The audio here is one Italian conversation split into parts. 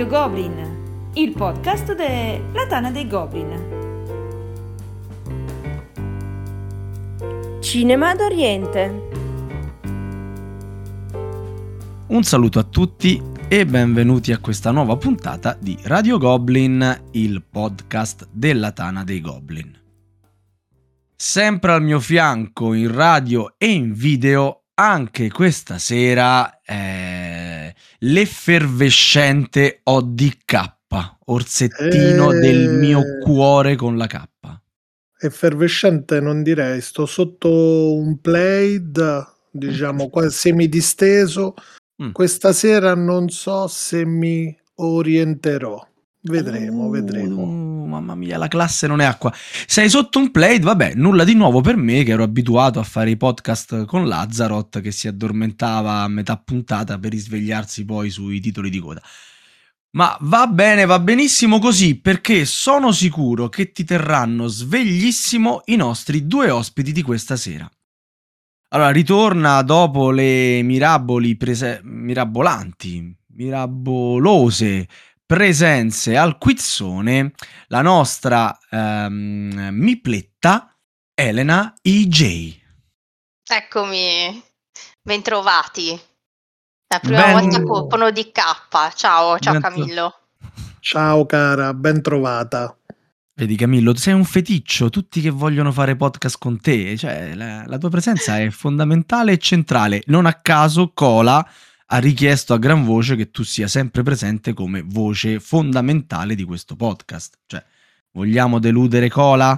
Radio Goblin, il podcast della Tana dei Goblin. Cinema d'Oriente. Un saluto a tutti e benvenuti a questa nuova puntata di Radio Goblin, il podcast della Tana dei Goblin. Sempre al mio fianco in radio e in video, anche questa sera, eh, l'effervescente ODK, orsettino Eh. del mio cuore con la K. Effervescente non direi, sto sotto un plaid, diciamo quasi semidisteso. Mm. Questa sera non so se mi orienterò. Vedremo, Uh, vedremo. mamma mia, la classe non è acqua. Sei sotto un plaid, vabbè, nulla di nuovo per me che ero abituato a fare i podcast con Lazarot che si addormentava a metà puntata per risvegliarsi poi sui titoli di coda. Ma va bene, va benissimo così perché sono sicuro che ti terranno sveglissimo i nostri due ospiti di questa sera. Allora, ritorna dopo le miraboli prese- mirabolanti, mirabolose presenze al quizzone la nostra ehm, mipletta Elena EJ. Eccomi, bentrovati. La prima Ben- volta co- con ODK. Ciao, ciao Ben- Camillo. Ciao cara, ben trovata. Vedi Camillo, sei un feticcio, tutti che vogliono fare podcast con te, cioè la, la tua presenza è fondamentale e centrale. Non a caso Cola ha richiesto a gran voce che tu sia sempre presente come voce fondamentale di questo podcast. Cioè, vogliamo deludere Cola?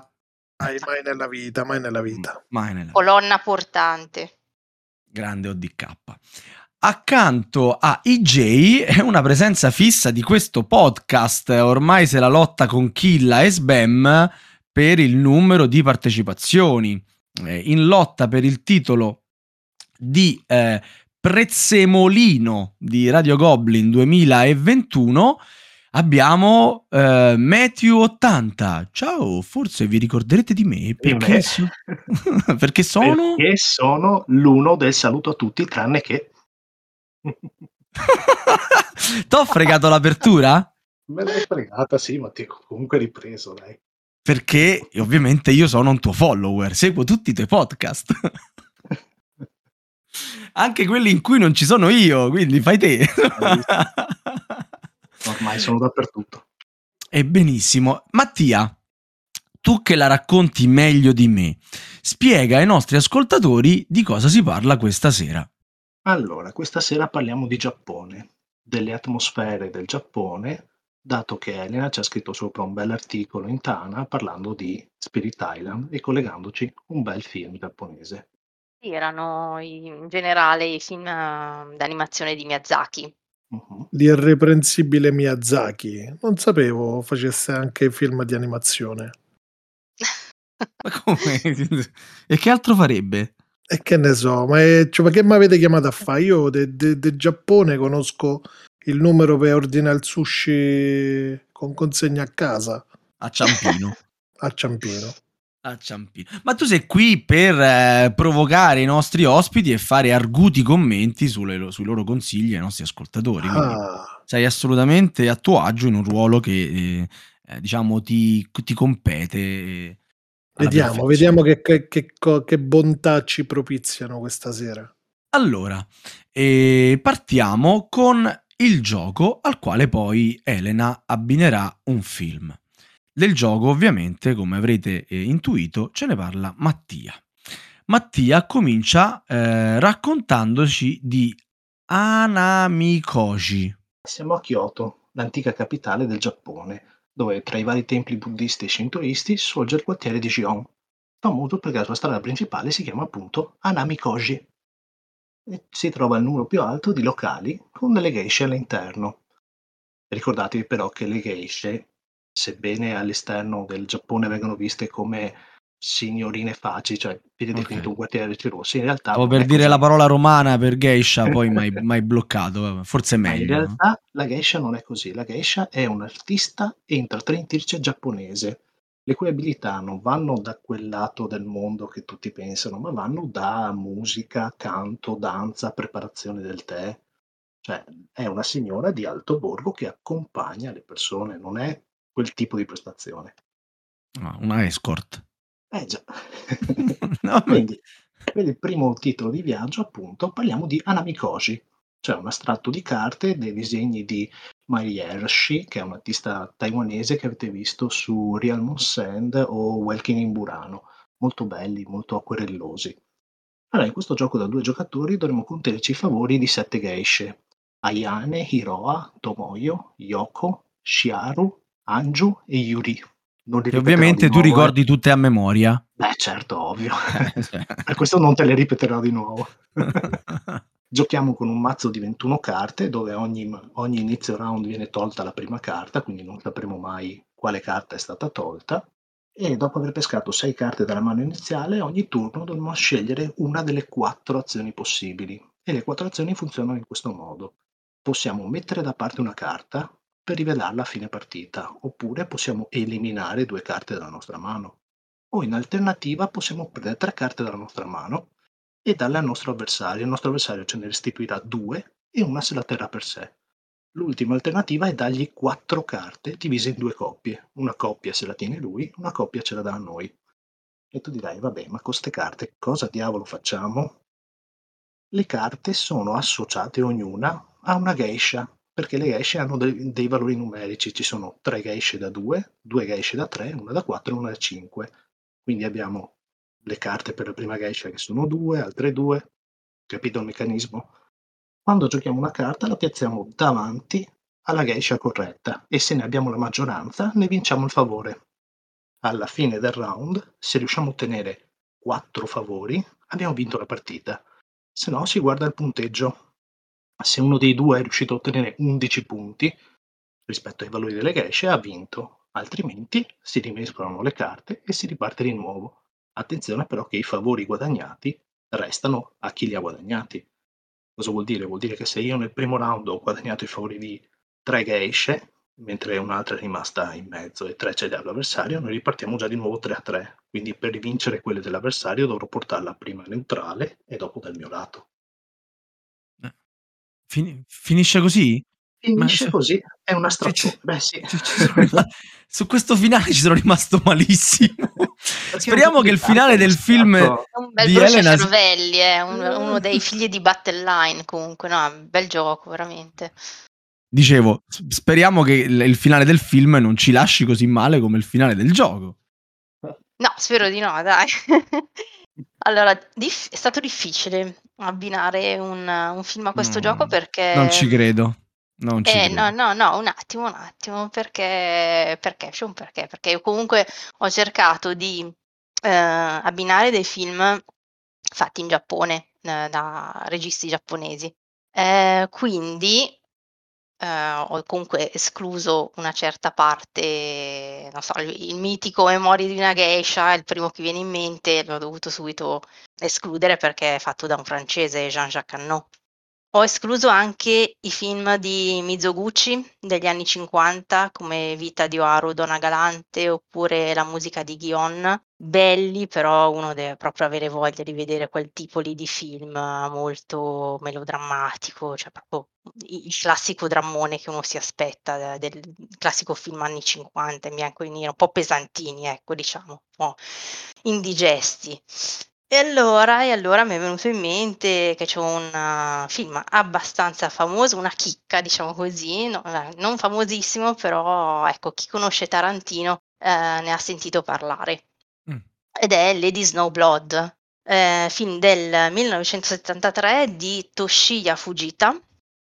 Mai, mai nella vita, mai nella vita. Mai nella Colonna portante. grande ODK. Accanto a EJ è una presenza fissa di questo podcast, ormai se la lotta con Killa e Sbam per il numero di partecipazioni. Eh, in lotta per il titolo di eh, Prezzemolino di Radio Goblin 2021 abbiamo eh, Matthew 80. Ciao, forse vi ricorderete di me perché, so- perché sono... Perché sono l'uno del saluto a tutti, tranne che. T'ho fregato l'apertura? Me l'hai fregata, sì, ma ti ho comunque ripreso, dai. Perché ovviamente io sono un tuo follower, seguo tutti i tuoi podcast. Anche quelli in cui non ci sono io, quindi fai te. Ormai sono dappertutto. E benissimo. Mattia, tu che la racconti meglio di me, spiega ai nostri ascoltatori di cosa si parla questa sera. Allora, questa sera parliamo di Giappone, delle atmosfere del Giappone, dato che Elena ci ha scritto sopra un bell'articolo in Tana parlando di Spirit Island e collegandoci un bel film giapponese. Erano in generale i film eh, d'animazione di Miyazaki. Mhm. L'irreprensibile Miyazaki. Non sapevo facesse anche film di animazione. Ma come? e che altro farebbe? E che ne so, ma, è- cioè, ma che mi avete chiamato a fare? Io del Giappone conosco il numero per ordinare il sushi con consegna a casa A Ciampino. a Ciampino. A Ciampino. Ma tu sei qui per eh, provocare i nostri ospiti e fare arguti commenti sulle sui loro consigli ai nostri ascoltatori. Ah, sei assolutamente a tuo agio in un ruolo che eh, eh, diciamo ti, ti compete. eh, vediamo, vediamo che, che- che che bontà ci propiziano questa sera. Allora, eh, partiamo con il gioco al quale poi Elena abbinerà un film. Del gioco, ovviamente, come avrete eh, intuito, ce ne parla Mattia. Mattia comincia eh, raccontandoci di Anamikoshi. Siamo a Kyoto, l'antica capitale del Giappone, dove tra i vari templi buddisti e shintoisti sorge il quartiere di Gion, famoso perché la sua strada principale si chiama appunto Anamikoji. E si trova il numero più alto di locali con delle geishe all'interno. Ricordatevi però che le geishe, sebbene all'esterno del Giappone vengano viste come signorine facili, cioè viene Ok. definito un quartiere di rossi, in realtà non per dire così. la parola romana per geisha, poi mi hai bloccato. Forse è Ma in meglio. no? realtà la geisha non è così, la geisha è un'artista e intratenitrice giapponese, le cui abilità non vanno da quel lato del mondo che tutti pensano, ma vanno da musica, canto, danza, preparazione del tè. Cioè, è una signora di alto borgo che accompagna le persone, non è quel tipo di prestazione. Ah, una escort. Eh già. No. Quindi, per il primo titolo di viaggio, appunto, parliamo di Anamikoshi, cioè un astratto di carte dei disegni di Mai Hershey, che è un artista taiwanese che avete visto su Real Sand o Welkin in Burano. Molto belli, molto acquerellosi. Allora, in questo gioco da due giocatori dovremo contenerci i favori di sette geishe. Ayane, Hiroa, Tomoyo, Yoko, Shiaru, Anju e Yuri. Ripeterò ovviamente tu nuovo, eh. ricordi tutte a memoria. Beh, certo, ovvio. Eh. Per questo non te le ripeterò di nuovo. Giochiamo con un mazzo di 21 carte dove ogni, ogni inizio round viene tolta la prima carta, quindi non sapremo mai quale carta è stata tolta. E dopo aver pescato 6 carte dalla mano iniziale, ogni turno dovremo scegliere una delle quattro azioni possibili. E le quattro azioni funzionano in questo modo. Possiamo mettere da parte una carta per rivelarla a fine partita, oppure possiamo eliminare due carte dalla nostra mano. O in alternativa possiamo prendere tre carte dalla nostra mano e darle al nostro avversario. Il nostro avversario ce ne restituirà due e una se la terrà per sé. L'ultima alternativa è dargli quattro carte divise in due coppie. Una coppia se la tiene lui, una coppia ce la dà a noi. E tu dirai, vabbè, ma con queste carte cosa diavolo facciamo? Le carte sono associate ognuna a una geisha, perché le geishe hanno dei, dei valori numerici. Ci sono tre geishe da 2, due geishe da 3, una da 4 e una da 5. Quindi abbiamo le carte per la prima geisha che sono 2, altre 2. Capito il meccanismo? Quando giochiamo una carta la piazziamo davanti alla geisha corretta e se ne abbiamo la maggioranza ne vinciamo il favore. Alla fine del round, se riusciamo a ottenere 4 favori, abbiamo vinto la partita. Se no si guarda il punteggio. Se uno dei due è riuscito a ottenere 11 punti rispetto ai valori delle geishe, ha vinto. Altrimenti si rimescolano le carte e si riparte di nuovo. Attenzione però che i favori guadagnati restano a chi li ha guadagnati. Cosa vuol dire? Vuol dire che se io nel primo round ho guadagnato i favori di 3 geishe, mentre un'altra è rimasta in mezzo e 3 ce li ha l'avversario, noi ripartiamo già di nuovo 3 a 3. Quindi per rivincere quelle dell'avversario dovrò portarla prima neutrale e dopo dal mio lato. Fin- finisce così? Finisce se- così, è una Ci- ci- straccione. Beh sì. ci- ci sono rima- Su questo finale ci sono rimasto malissimo. Perché Speriamo che il finale del film È un bel di Elena bruciacervelli, è un- uno dei figli di Battle Line comunque, no, un bel gioco, veramente. Dicevo, speriamo che il il finale del film non ci lasci così male come il finale del gioco. No, spero di no, dai. Allora, dif- è stato difficile abbinare un, un film a questo No, gioco perché... Non ci credo. Non ci Eh, credo. no, no, no, un attimo, un attimo, perché, perché, perché, perché io comunque ho cercato di eh, abbinare dei film fatti in Giappone, eh, da registi giapponesi. Eh, quindi eh, ho comunque escluso una certa parte, non so, il, il mitico Memorie di una geisha, il primo che viene in mente, l'ho dovuto subito escludere perché è fatto da un francese, Jean-Jacques Annaud. Ho escluso anche i film di Mizoguchi degli anni 50 come Vita di Oharu Donna Galante oppure la musica di Guion, belli però uno deve proprio avere voglia di vedere quel tipo lì di film eh, molto melodrammatico, cioè proprio il classico drammone che uno si aspetta eh, del classico film anni 50 in bianco e nero, un po' pesantini, ecco, diciamo, un po' indigesti. E allora, e allora mi è venuto in mente che c'è un uh, film abbastanza famoso, una chicca, diciamo così, no- eh, non famosissimo, però ecco, chi conosce Tarantino eh, ne ha sentito parlare. Ed è Lady Snowblood, eh, film del 1973 di Toshiya Fujita,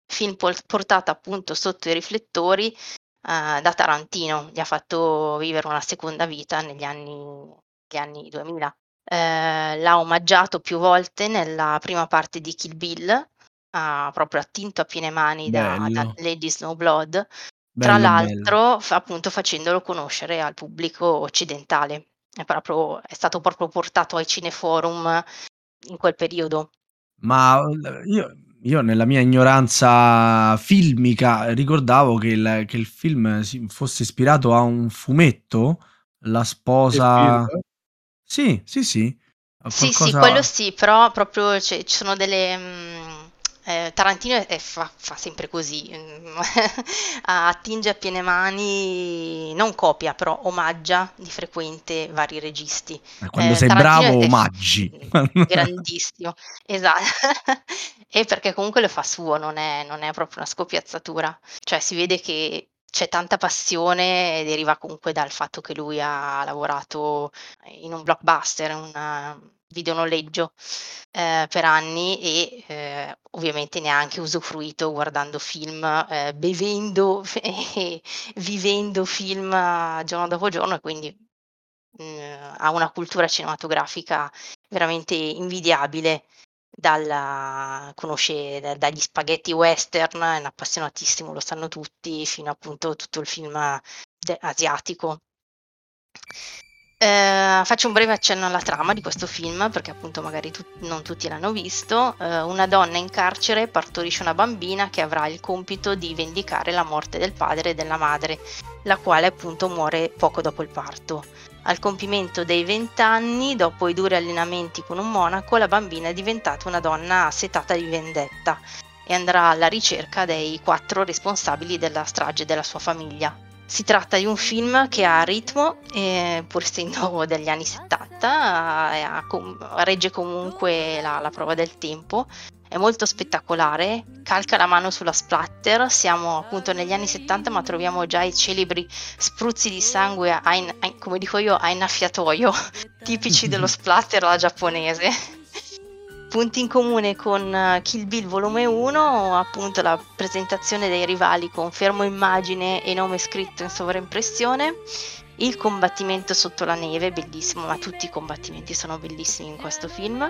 film portato appunto sotto i riflettori eh, da Tarantino, gli ha fatto vivere una seconda vita negli anni, anni 2000 eh, l'ha omaggiato più volte nella prima parte di Kill Bill, ha proprio attinto a piene mani da, da Bello. Lady Snowblood, tra Bello, bello. l'altro fa- appunto facendolo conoscere al pubblico occidentale. È, proprio, è stato proprio portato ai cineforum in quel periodo. Ma io, io nella mia ignoranza filmica ricordavo che il, che il film fosse ispirato a un fumetto, La sposa... Sì, sì, sì. A Sì, sì, qualcosa- quello sì, però proprio c'è- ci sono delle, mm, Eh, Tarantino è- è- fa, fa sempre così, mm, attinge a piene mani, non copia, però omaggia di frequente vari registi. Quando Eh, sei Tarantino bravo, omaggi. grandissimo, esatto, e perché comunque lo fa suo, non è, non è proprio una scopiazzatura, cioè si vede che c'è tanta passione e deriva comunque dal fatto che lui ha lavorato in un blockbuster, in un videonoleggio eh, per anni e eh, ovviamente ne ha anche usufruito guardando film, eh, bevendo e vivendo film eh, giorno dopo giorno e quindi mh, ha una cultura cinematografica veramente invidiabile. Dalla, conosce da- dagli spaghetti western, è un appassionatissimo, lo sanno tutti, fino appunto a tutto il film de- asiatico. Eh, faccio un breve accenno alla trama di questo film perché appunto magari tu- non tutti l'hanno visto. Eh, una donna in carcere partorisce una bambina che avrà il compito di vendicare la morte del padre e della madre, la quale appunto muore poco dopo il parto. Al compimento dei vent'anni, dopo i duri allenamenti con un monaco, la bambina è diventata una donna assetata di vendetta e andrà alla ricerca dei quattro responsabili della strage della sua famiglia. Si tratta di un film che ha ritmo, eh, pur essendo degli anni 70, eh, com- regge comunque la, la prova del tempo, è molto spettacolare, calca la mano sulla splatter, siamo appunto negli anni 70 ma troviamo già i celebri spruzzi di sangue, a in- a- come dico io, a innaffiatoio, tipici dello splatter alla giapponese. Punti in comune con eh, Kill Bill volume 1, appunto la presentazione dei rivali con fermo immagine e nome scritto in sovraimpressione, il combattimento sotto la neve, bellissimo, ma tutti i combattimenti sono bellissimi in questo film,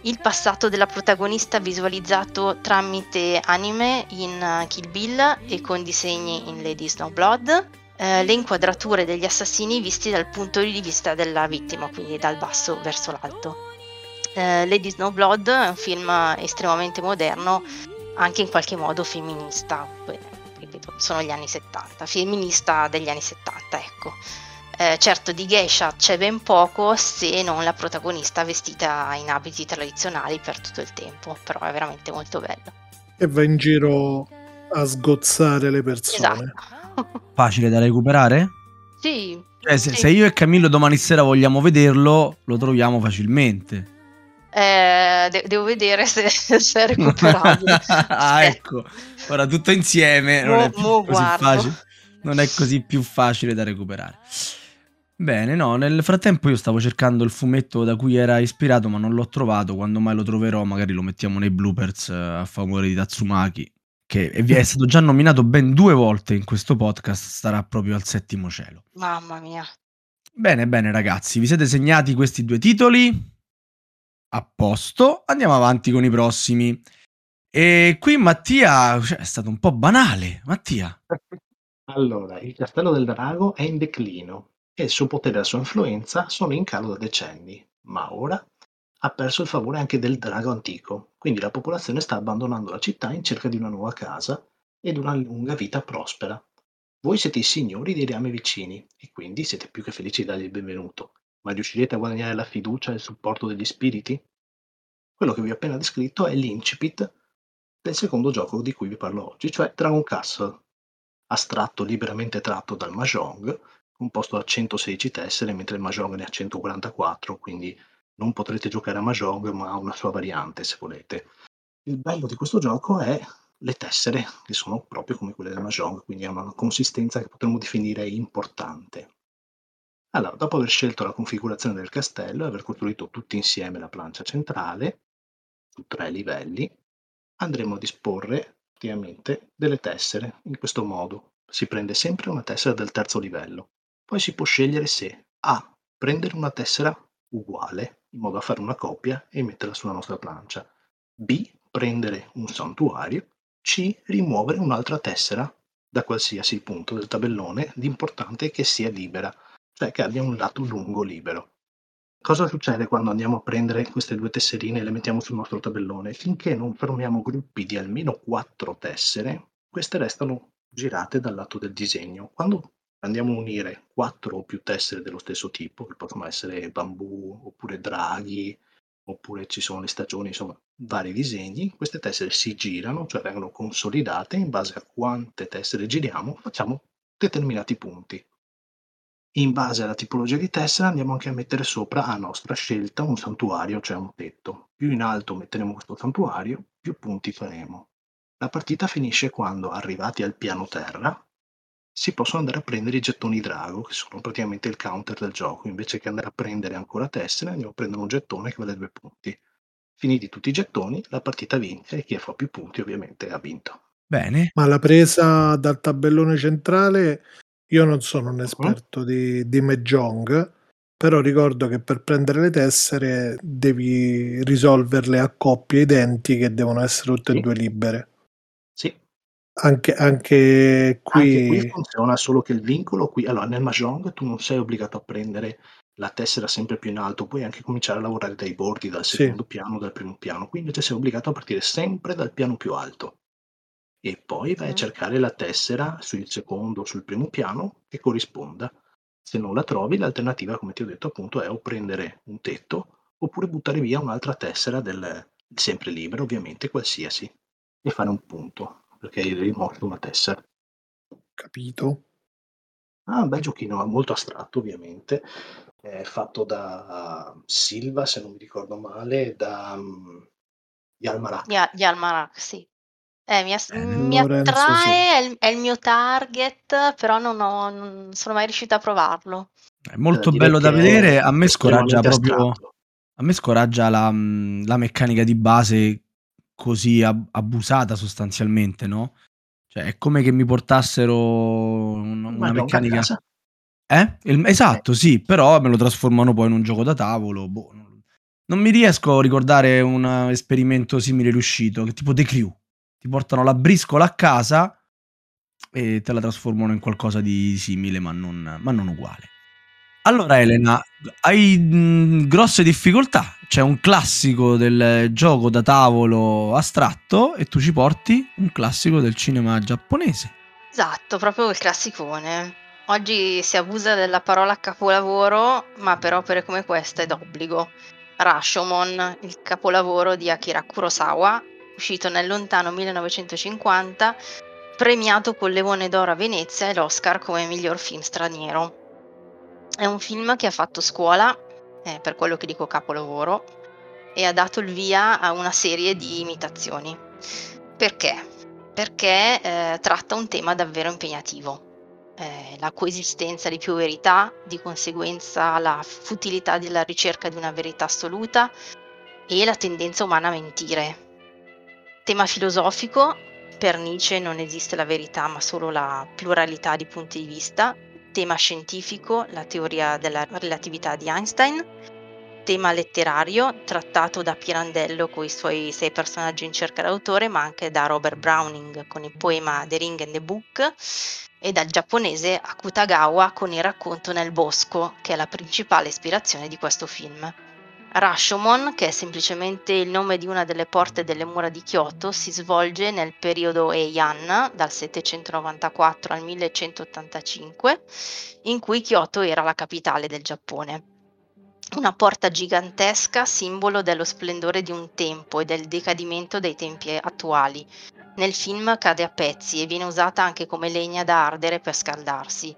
il passato della protagonista visualizzato tramite anime in eh, Kill Bill e con disegni in Lady Snowblood, eh, le inquadrature degli assassini visti dal punto di vista della vittima, quindi dal basso verso l'alto. Eh, Lady Snowblood è un film estremamente moderno, anche in qualche modo femminista, ripeto, sono gli anni 70, femminista degli anni 70, ecco. Eh, certo, di geisha c'è ben poco se non la protagonista vestita in abiti tradizionali per tutto il tempo, però è veramente molto bello. E va in giro a sgozzare le persone. Esatto. Facile da recuperare? sì, Cioè, se, Sì. se io e Camillo domani sera vogliamo vederlo, lo troviamo facilmente. Eh, de- devo vedere se, se è recuperabile. ah, Aspetta. ecco. Ora tutto insieme non, Mo- è mo facile, non è così più facile da recuperare. Bene, no, nel frattempo io stavo cercando il fumetto da cui era ispirato, ma non l'ho trovato. Quando mai lo troverò, magari lo mettiamo nei bloopers eh, a favore di Tatsumaki, che è è stato già nominato ben due volte in questo podcast, starà proprio al settimo cielo. Mamma mia. Bene, bene ragazzi, vi siete segnati questi due titoli? A posto, andiamo avanti con i prossimi. E qui Mattia cioè, è stato un po' banale. Mattia, Allora, il Castello del Drago è in declino e il suo potere e la sua influenza sono in calo da decenni, ma ora ha perso il favore anche del drago antico, quindi la popolazione sta abbandonando la città in cerca di una nuova casa ed una lunga vita prospera. Voi siete i signori dei reami vicini e quindi siete più che felici di dargli il benvenuto, ma riuscirete a guadagnare la fiducia e il supporto degli spiriti? Quello che vi ho appena descritto è l'incipit del secondo gioco di cui vi parlo oggi, cioè Dragon Castle, astratto liberamente tratto dal Mahjong, composto da 116 tessere, mentre il Mahjong ne ha 144, quindi non potrete giocare a Mahjong, ma a una sua variante se volete. Il bello di questo gioco è le tessere, che sono proprio come quelle del Mahjong, quindi hanno una consistenza che potremmo definire importante. Allora, dopo aver scelto la configurazione del castello e aver costruito tutti insieme la plancia centrale, su tre livelli, andremo a disporre praticamente delle tessere in questo modo. Si prende sempre una tessera del terzo livello. Poi si può scegliere se A. prendere una tessera uguale, in modo da fare una copia e metterla sulla nostra plancia. B. prendere un santuario. C. rimuovere un'altra tessera da qualsiasi punto del tabellone, l'importante è che sia libera, cioè che abbia un lato lungo libero. Cosa succede quando andiamo a prendere queste due tesserine e le mettiamo sul nostro tabellone? Finché non formiamo gruppi di almeno quattro tessere, queste restano girate dal lato del disegno. Quando andiamo a unire quattro o più tessere dello stesso tipo, che possono essere bambù oppure draghi, oppure ci sono le stagioni, insomma, vari disegni, queste tessere si girano, cioè vengono consolidate in base a quante tessere giriamo, facciamo determinati punti. In base alla tipologia di tessera andiamo anche a mettere sopra a nostra scelta un santuario, cioè un tetto. Più in alto metteremo questo santuario, più punti faremo. La partita finisce quando, arrivati al piano terra, si possono andare a prendere i gettoni drago, che sono praticamente il counter del gioco. Invece che andare a prendere ancora tessere, andiamo a prendere un gettone che vale due punti. Finiti tutti i gettoni, la partita vince e chi fa più punti ovviamente ha vinto. Bene. Ma la presa dal tabellone centrale, io non sono un esperto di, di Mahjong, però ricordo che per prendere le tessere devi risolverle a coppie identiche devono essere tutte Sì. e due libere. Sì, Anche, anche qui, Anche qui funziona solo che il vincolo qui allora nel Mahjong tu non sei obbligato a prendere la tessera sempre più in alto, puoi anche cominciare a lavorare dai bordi, dal Sì. secondo piano, dal primo piano. Qui invece sei obbligato a partire sempre dal piano più alto e poi vai a cercare la tessera sul secondo o sul primo piano che corrisponda. Se non la trovi, l'alternativa, come ti ho detto appunto, è o prendere un tetto oppure buttare via un'altra tessera del sempre libera, ovviamente qualsiasi, e fare un punto, perché hai rimosso una tessera. capito? Ah, un bel giochino, molto astratto ovviamente, è fatto da Silva, se non mi ricordo male, da mm, Yalmarak. Almanac, sì. Eh, mi, as- Bene. mi Lorenzo, sì. attrae, è il, è il mio target, però non, ho, non sono mai riuscita a provarlo. È molto C'è da dire bello da vedere. A me scoraggia proprio. astratto. A me scoraggia la, la meccanica di base così ab- abusata sostanzialmente, no? Cioè, è come che mi portassero un- una meccanica. Eh? Il- esatto, sì, però me lo trasformano poi in un gioco da tavolo. boh, non, non mi riesco a ricordare un eh, esperimento simile riuscito, che tipo The Crew. Ti portano la briscola a casa e te la trasformano in qualcosa di simile, ma non, ma non uguale. Allora, Elena, hai mh, grosse difficoltà. C'è un classico del gioco da tavolo astratto e tu ci porti un classico del cinema giapponese. Esatto, proprio il classicone. Oggi si abusa della parola capolavoro, ma per opere come questa è d'obbligo. Rashomon, il capolavoro di Akira Kurosawa, uscito nel lontano 1950, premiato col Leone d'Oro a Venezia e l'Oscar come miglior film straniero. È un film che ha fatto scuola, eh, per quello che dico capolavoro, e ha dato il via a una serie di imitazioni. Perché? Perché eh, tratta un tema davvero impegnativo. Eh, la coesistenza di più verità, di conseguenza la futilità della ricerca di una verità assoluta e la tendenza umana a mentire. Tema filosofico, per Nietzsche non esiste la verità ma solo la pluralità di punti di vista. Tema scientifico, la teoria della relatività di Einstein. Tema letterario, trattato da Pirandello con i suoi sei personaggi in cerca d'autore, ma anche da Robert Browning con il poema The Ring and the Book e dal giapponese Akutagawa con il racconto Nel bosco, che è la principale ispirazione di questo film. Rashomon, che è semplicemente il nome di una delle porte delle mura di Kyoto, si svolge nel periodo Heian, dal 794 al 1185, in cui Kyoto era la capitale del Giappone. Una porta gigantesca, simbolo dello splendore di un tempo e del decadimento dei tempi attuali. Nel film cade a pezzi e viene usata anche come legna da ardere per scaldarsi.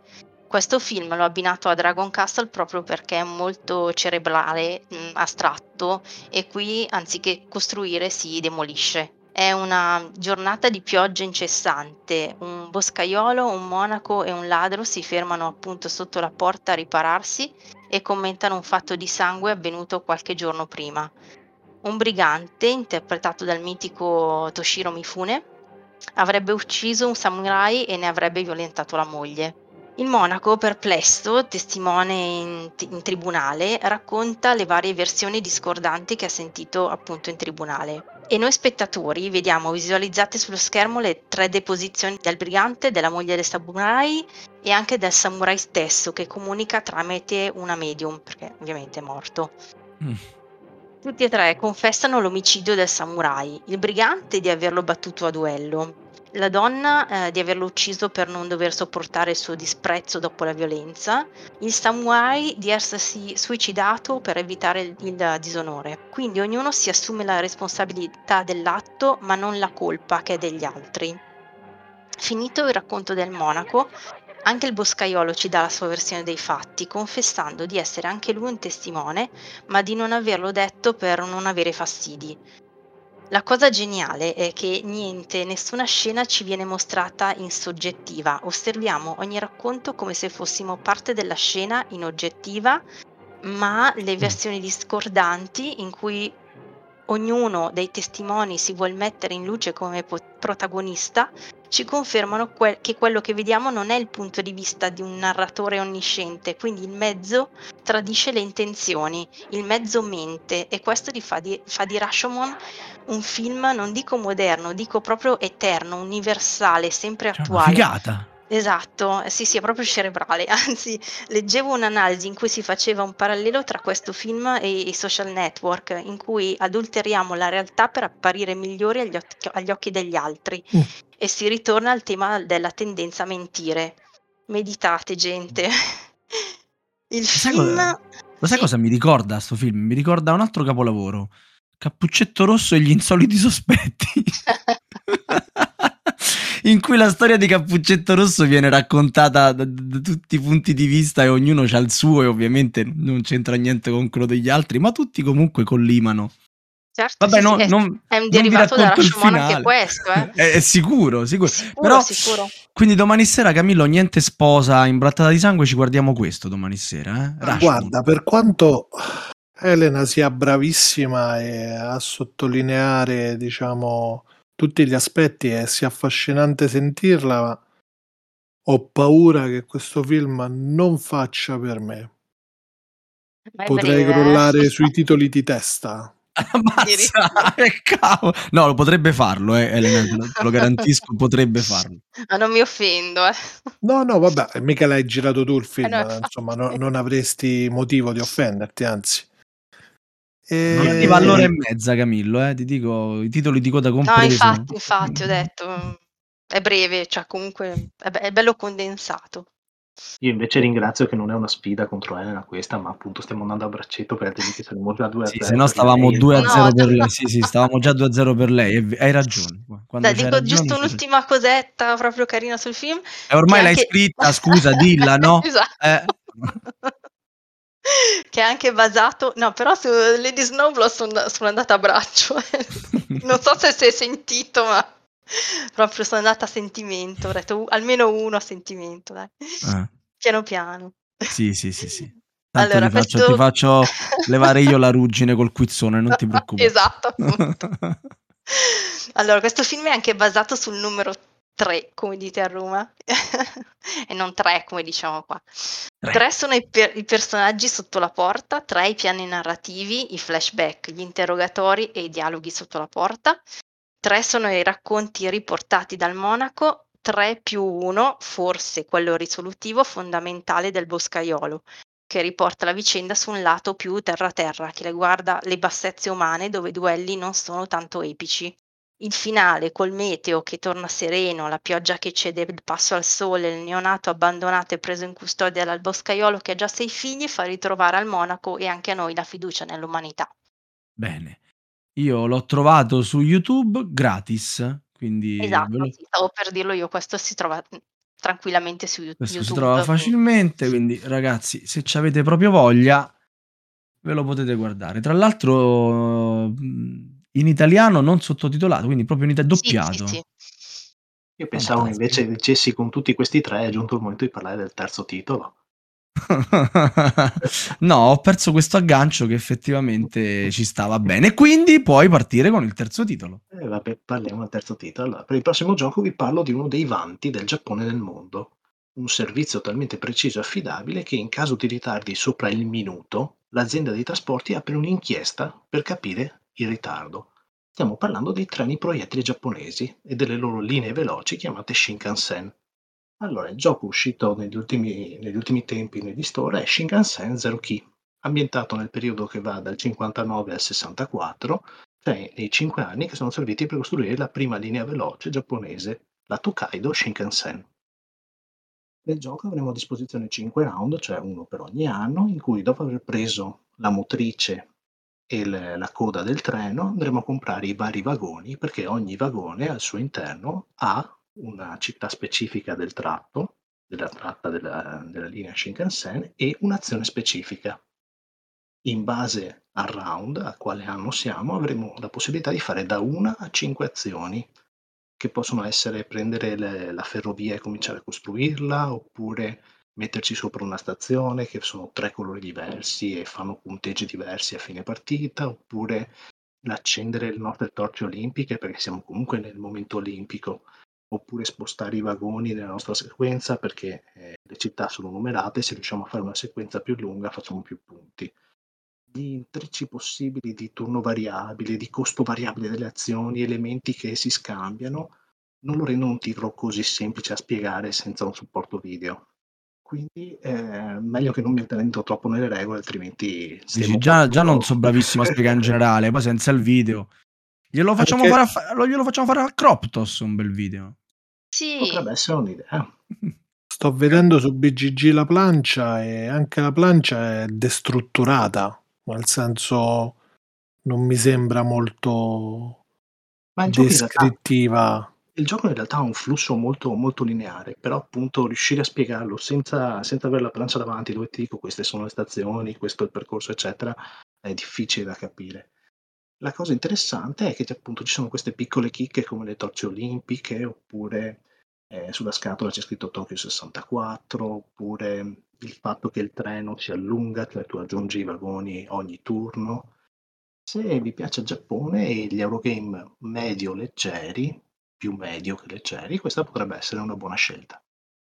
Questo film l'ho abbinato a Dragon Castle proprio perché è molto cerebrale, mh, astratto e qui anziché costruire si demolisce. È una giornata di pioggia incessante, un boscaiolo, un monaco e un ladro si fermano appunto sotto la porta a ripararsi e commentano un fatto di sangue avvenuto qualche giorno prima. Un brigante, interpretato dal mitico Toshiro Mifune, avrebbe ucciso un samurai e ne avrebbe violentato la moglie. Il monaco, perplesso, testimone in, in tribunale, racconta le varie versioni discordanti che ha sentito appunto in tribunale. E noi spettatori vediamo visualizzate sullo schermo le tre deposizioni del brigante, della moglie del samurai e anche del samurai stesso che comunica tramite una medium, perché ovviamente è morto. Mm. Tutti e tre confessano l'omicidio del samurai, il brigante di averlo battuto a duello, la donna eh, di averlo ucciso per non dover sopportare il suo disprezzo dopo la violenza, il samurai di essersi suicidato per evitare il, il disonore. Quindi ognuno si assume la responsabilità dell'atto ma non la colpa che è degli altri. Finito il racconto del monaco, anche il boscaiolo ci dà la sua versione dei fatti, confessando di essere anche lui un testimone, ma di non averlo detto per non avere fastidi. La cosa geniale è che niente, nessuna scena ci viene mostrata in soggettiva, osserviamo ogni racconto come se fossimo parte della scena in oggettiva, ma le Mm. versioni discordanti in cui ognuno dei testimoni si vuol mettere in luce come protagonista ci confermano que- che quello che vediamo non è il punto di vista di un narratore onnisciente, quindi il mezzo tradisce le intenzioni, il mezzo mente e questo di fa, di, fa di Rashomon un film, non dico moderno, dico proprio eterno, universale, sempre Cioè, attuale. figata. Esatto, sì, sì, è proprio cerebrale. Anzi, leggevo un'analisi in cui si faceva un parallelo tra questo film e i social network, in cui adulteriamo la realtà per apparire migliori agli, oc- agli occhi degli altri. Mm. E si ritorna al tema della tendenza a mentire. Meditate, gente. Il Sai film... cosa- Lo sai Sì. cosa mi ricorda sto film? Mi ricorda un altro capolavoro. Cappuccetto Rosso e gli insoliti sospetti. in cui la storia di Cappuccetto Rosso viene raccontata da, da tutti i punti di vista e ognuno ha il suo e ovviamente non c'entra niente con quello degli altri, ma tutti comunque collimano. Certo, Vabbè, sì, sì, no- è, non, è un derivato il Rashomon anche finale. questo, eh. è, è sicuro, sicuro. Sicuro, Però, sicuro. quindi domani sera, Camillo, niente sposa, imbrattata di sangue, ci guardiamo questo domani sera. Eh? Guarda, per quanto Elena sia bravissima e a sottolineare, diciamo, tutti gli aspetti e sia affascinante sentirla, ma ho paura che questo film non faccia per me. È Potrei breve, eh. crollare sui titoli di testa. Ammazza, cavolo. No, lo potrebbe farlo, eh, Elena, te lo, garantisco, potrebbe farlo. Ma non mi offendo, eh. No, no, vabbè, mica l'hai girato tu il film, Eh, no, insomma, no- non avresti motivo di offenderti, anzi. Non E- arriva all'ora e mezza, Camillo, eh, ti dico, i titoli di coda No, compresi. infatti, infatti, ho detto, è breve, cioè comunque è, be- è bello condensato. Io invece ringrazio che non è una sfida contro Elena questa, ma appunto stiamo andando a braccetto per altrimenti saremmo già 2 a 0. Sì, se no stavamo 2 a No, 0 per no. lei. Sì, sì, stavamo già 2 a 0 per lei. e- Hai ragione. Dai, dico ragione, giusto un'ultima cosetta proprio carina sul film. E ormai che l'hai anche- scritta, scusa, dilla, no? Esatto. Eh. che è anche basato, no, però su Lady Snowblood sono, sono andata a braccio. non so se si è sentito, ma proprio sono andata a sentimento. Ho detto "Uh, almeno uno a sentimento, dai. Ah, Piano piano. sì, sì, sì, sì. Tanto Allora, ti, faccio, questo- ti faccio levare io la ruggine col quizzone, non ti preoccupare. Esatto, appunto. Allora, questo film è anche basato sul numero 3, come dite a Roma, e non 3, come diciamo qua. Tre. Tre sono i, per- i personaggi sotto la porta, tre i piani narrativi, i flashback, gli interrogatori e i dialoghi sotto la porta. Tre sono i racconti riportati dal monaco, tre più uno, forse quello risolutivo fondamentale del boscaiolo, che riporta la vicenda su un lato più terra-terra, che riguarda le bassezze umane dove i duelli non sono tanto epici. Il finale col meteo che torna sereno, la pioggia che cede il passo al sole, il neonato abbandonato e preso in custodia dal boscaiolo che ha già sei figli fa ritrovare al monaco e anche a noi la fiducia nell'umanità. Bene. Io l'ho trovato su YouTube gratis, quindi Esatto, lo- sì, stavo per dirlo io, questo si trova mm, tranquillamente su Yu- questo YouTube. si trova facilmente, quindi ragazzi, se ci avete proprio voglia, ve lo potete guardare. Tra l'altro mh, in italiano non sottotitolato, quindi proprio in ita- doppiato. sì, sì. Io pensavo Fantastico. invece dicessi con tutti questi tre è giunto il momento di parlare del terzo titolo. no, ho perso questo aggancio che effettivamente ci stava bene. Quindi puoi partire con il terzo titolo. E vabbè, parliamo del terzo titolo. Allora, per il prossimo gioco vi parlo di uno dei vanti del Giappone nel mondo. Un servizio talmente preciso e affidabile che in caso di ritardi sopra il minuto, l'azienda dei trasporti apre un'inchiesta per capire il ritardo. Stiamo parlando dei treni proiettili giapponesi e delle loro linee veloci chiamate Shinkansen. Allora, il gioco uscito negli ultimi, negli ultimi tempi negli store è Shinkansen Zero Key, ambientato nel periodo che va dal 59 al 64 cioè nei cinque anni che sono serviti per costruire la prima linea veloce giapponese la Tokaido Shinkansen. Nel gioco avremo a disposizione 5 round, cioè uno per ogni anno, in cui dopo aver preso la motrice e le- la coda del treno andremo a comprare i vari vagoni perché ogni vagone al suo interno ha una città specifica del tratto, della tratta della, della linea Shinkansen e un'azione specifica. In base al round, a quale anno siamo, avremo la possibilità di fare da una a cinque azioni che possono essere prendere le- la ferrovia e cominciare a costruirla, oppure metterci sopra una stazione che sono tre colori diversi e fanno punteggi diversi a fine partita, oppure l'accendere le nostre torce olimpiche perché siamo comunque nel momento olimpico, oppure spostare i vagoni nella nostra sequenza perché eh, le città sono numerate, se riusciamo a fare una sequenza più lunga facciamo più punti. Gli intrecci possibili di turno variabile, di costo variabile delle azioni, elementi che si scambiano, non lo rendono un titolo così semplice a spiegare senza un supporto video. Quindi è meglio che non mi attento troppo nelle regole, altrimenti Dici, già, già non so bravissimo a spiegare in generale, poi senza il video. Glielo facciamo, Anche- fare, a, fa- glielo facciamo fare a Croptos un bel video. Sì, Potrebbe essere un'idea. Sto vedendo su BGG la plancia e anche la plancia è destrutturata, nel senso non mi sembra molto descrittiva. Il gioco in realtà ha un flusso molto, molto lineare, però appunto riuscire a spiegarlo senza, senza avere la plancia davanti dove ti dico queste sono le stazioni, questo è il percorso, eccetera, è difficile da capire. La cosa interessante è che appunto ci sono queste piccole chicche come le torce olimpiche, oppure eh, sulla scatola c'è scritto Tokyo 64, oppure il fatto che il treno si allunga, cioè tu aggiungi i vagoni ogni turno. Se vi piace il Giappone e gli Eurogame medio leggeri, più medio che leggeri, questa potrebbe essere una buona scelta.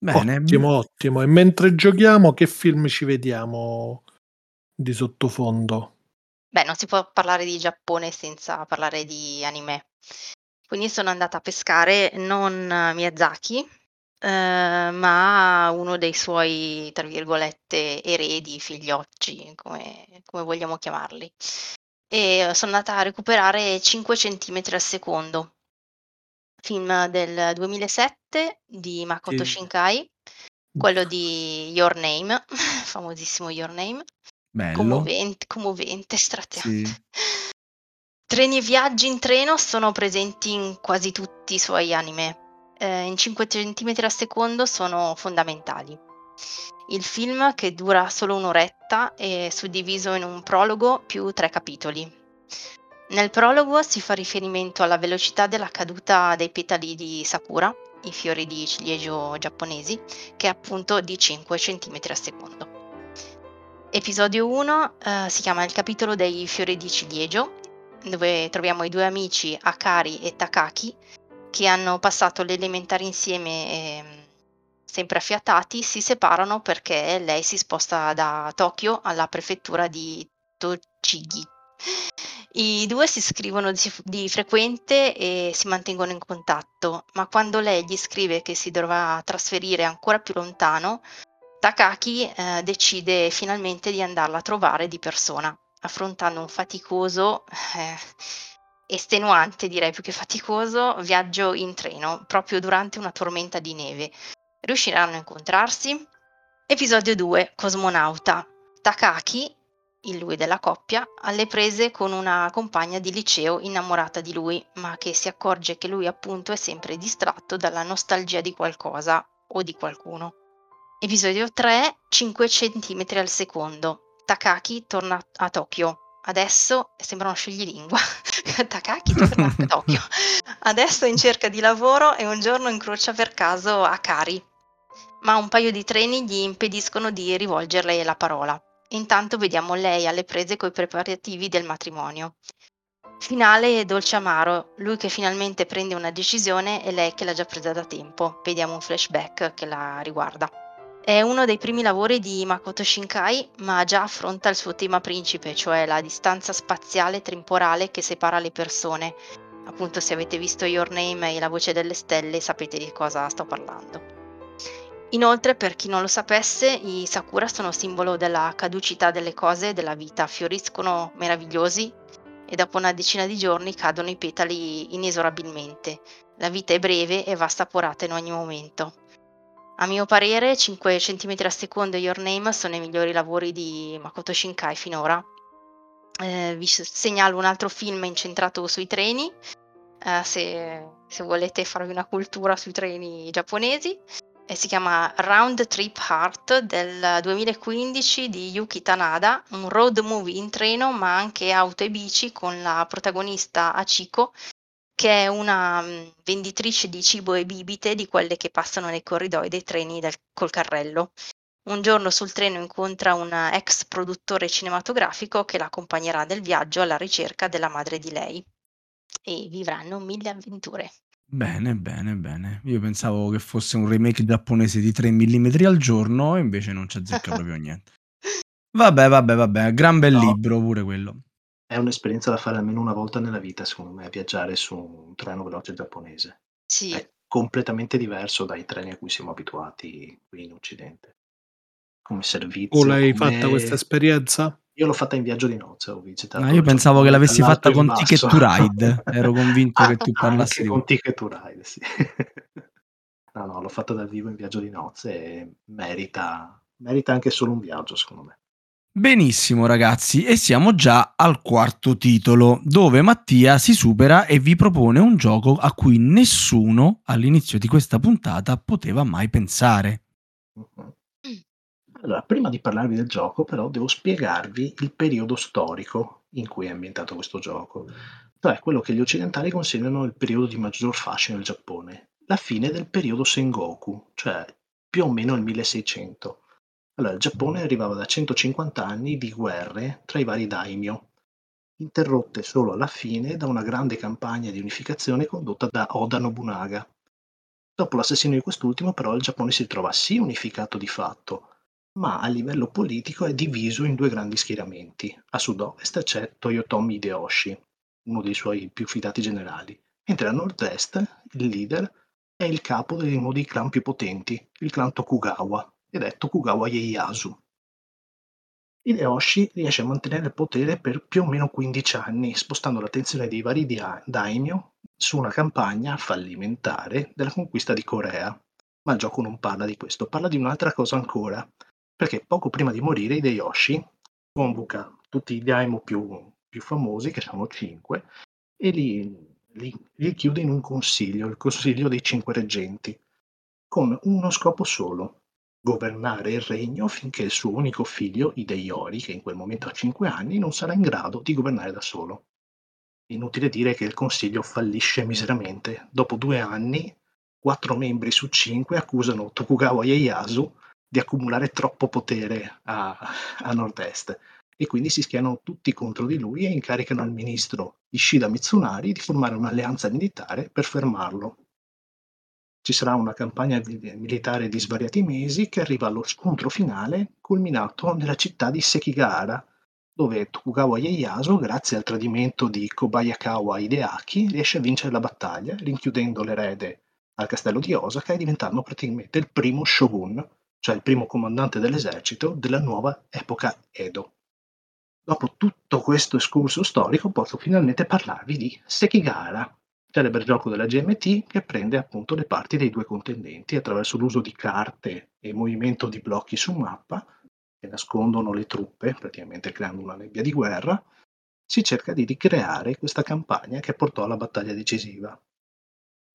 Bene, Ottimo, ottimo. E mentre giochiamo, che film ci vediamo di sottofondo? beh, non si può parlare di Giappone senza parlare di anime. Quindi sono andata a pescare non Miyazaki, eh, ma uno dei suoi, tra virgolette, eredi, figliocci, come, come vogliamo chiamarli. E sono andata a recuperare 5 centimetri al secondo, film del 2007 di Makoto Sì. Shinkai, quello di Your Name, famosissimo Your Name, bello. commovente, commovente, straziante. Sì. Treni e viaggi in treno sono presenti in quasi tutti i suoi anime. Eh, in 5 cm al secondo sono fondamentali. Il film, che dura solo un'oretta, è suddiviso in un prologo più tre capitoli. Nel prologo si fa riferimento alla velocità della caduta dei petali di sakura, i fiori di ciliegio giapponesi, che è appunto di 5 cm al secondo. Episodio 1 eh, si chiama Il capitolo dei fiori di ciliegio, dove troviamo i due amici Akari e Takaki che hanno passato le elementari insieme e sempre affiatati, si separano perché lei si sposta da Tokyo alla prefettura di Tochigi. I due si scrivono di, di frequente e si mantengono in contatto, ma quando lei gli scrive che si dovrà trasferire ancora più lontano, Takaki eh, decide finalmente di andarla a trovare di persona, affrontando un faticoso, eh, estenuante direi più che faticoso, viaggio in treno, proprio durante una tormenta di neve. Riusciranno a incontrarsi? Episodio 2, Cosmonauta. Takaki, il lui della coppia, alle prese con una compagna di liceo innamorata di lui, ma che si accorge che lui appunto è sempre distratto dalla nostalgia di qualcosa o di qualcuno. Episodio 3, 5 cm al secondo. Takaki torna a Tokyo. Adesso sembra uno scioglilingua. Takaki torna a Tokyo. Adesso è in cerca di lavoro e un giorno incrocia per caso Akari. Ma un paio di treni gli impediscono di rivolgerle la parola. Intanto vediamo lei alle prese coi preparativi del matrimonio. Finale dolce amaro, lui che finalmente prende una decisione e lei che l'ha già presa da tempo. Vediamo un flashback che la riguarda. È uno dei primi lavori di Makoto Shinkai, ma già affronta il suo tema principe, cioè la distanza spaziale temporale che separa le persone. Appunto, se avete visto Your Name e La voce delle stelle, sapete di cosa sto parlando. Inoltre, per chi non lo sapesse, i sakura sono simbolo della caducità delle cose e della vita, fioriscono meravigliosi e dopo una decina di giorni cadono i petali inesorabilmente. La vita è breve e va assaporata in ogni momento. A mio parere, 5 cm al secondo e Your Name sono i migliori lavori di Makoto Shinkai finora. Eh, vi segnalo un altro film incentrato sui treni, eh, se, se volete farvi una cultura sui treni giapponesi e si chiama Round Trip Heart del 2015 di Yuki Tanada, un road movie in treno ma anche auto e bici con la protagonista Achiko che è una mm, venditrice di cibo e bibite di quelle che passano nei corridoi dei treni del, col carrello. Un giorno sul treno incontra un ex produttore cinematografico che l'accompagnerà nel viaggio alla ricerca della madre di lei e vivranno mille avventure. Bene, bene, bene. Io pensavo che fosse un remake giapponese di 3 mm al giorno e invece non ci azzecca proprio niente. Vabbè, vabbè, vabbè, gran bel No. libro pure quello. È un'esperienza da fare almeno una volta nella vita, secondo me, viaggiare su un treno veloce giapponese. Sì, È completamente diverso dai treni a cui siamo abituati qui in Occidente. Come servizio. Tu l'hai come- fatta questa esperienza? Io l'ho fatta in viaggio di nozze, ho visitato. Ah, io pensavo che l'avessi fatta con basso. Ticket to Ride. Ero convinto che tu parlassi di con Ticket to Ride, sì. no, no, l'ho fatta dal vivo in viaggio di nozze e merita, merita anche solo un viaggio, secondo me. Benissimo ragazzi, e siamo già al quarto titolo, dove Mattia si supera e vi propone un gioco a cui nessuno all'inizio di questa puntata poteva mai pensare. Mhm. Allora, prima di parlarvi del gioco, però, devo spiegarvi il periodo storico in cui è ambientato questo gioco, cioè quello che gli occidentali considerano il periodo di maggior fascino del Giappone, la fine del periodo Sengoku, cioè più o meno il 1600. Allora, il Giappone arrivava da 150 anni di guerre tra i vari daimyo, interrotte solo alla fine da una grande campagna di unificazione condotta da Oda Nobunaga. Dopo l'assassinio di quest'ultimo, però, il Giappone si trova sì unificato di fatto, ma a livello politico è diviso in due grandi schieramenti. A sud-ovest c'è Toyotomi Hideyoshi, uno dei suoi più fidati generali, mentre a nord-est il leader è il capo di uno dei clan più potenti, il clan Tokugawa, ed è Tokugawa Ieyasu. Hideyoshi riesce a mantenere il potere per più o meno 15 anni, spostando l'attenzione dei vari daimyo su una campagna fallimentare della conquista di Corea. Ma il gioco non parla di questo, parla di un'altra cosa ancora, perché poco prima di morire Hideyoshi convoca tutti i daimyo più, più famosi, che sono cinque, e li, li, li chiude in un consiglio, il consiglio dei cinque reggenti, con uno scopo solo, governare il regno finché il suo unico figlio, Hideyori, che in quel momento ha 5 anni, non sarà in grado di governare da solo. Inutile dire che il consiglio fallisce miseramente. Dopo due anni, quattro membri su cinque accusano Tokugawa Ieyasu di accumulare troppo potere a, a nord-est e quindi si schianano tutti contro di lui e incaricano il ministro Ishida Mitsunari di formare un'alleanza militare per fermarlo. Ci sarà una campagna militare di svariati mesi che arriva allo scontro finale culminato nella città di Sekigahara, dove Tokugawa Ieyasu, grazie al tradimento di Kobayakawa Hideaki, riesce a vincere la battaglia, rinchiudendo l'erede al castello di Osaka e diventando praticamente il primo shogun, cioè il primo comandante dell'esercito della nuova epoca Edo. Dopo tutto questo escurso storico posso finalmente parlarvi di Sekigahara, celebre gioco della GMT che prende appunto le parti dei due contendenti attraverso l'uso di carte e movimento di blocchi su mappa che nascondono le truppe, praticamente creando una nebbia di guerra, si cerca di ricreare questa campagna che portò alla battaglia decisiva.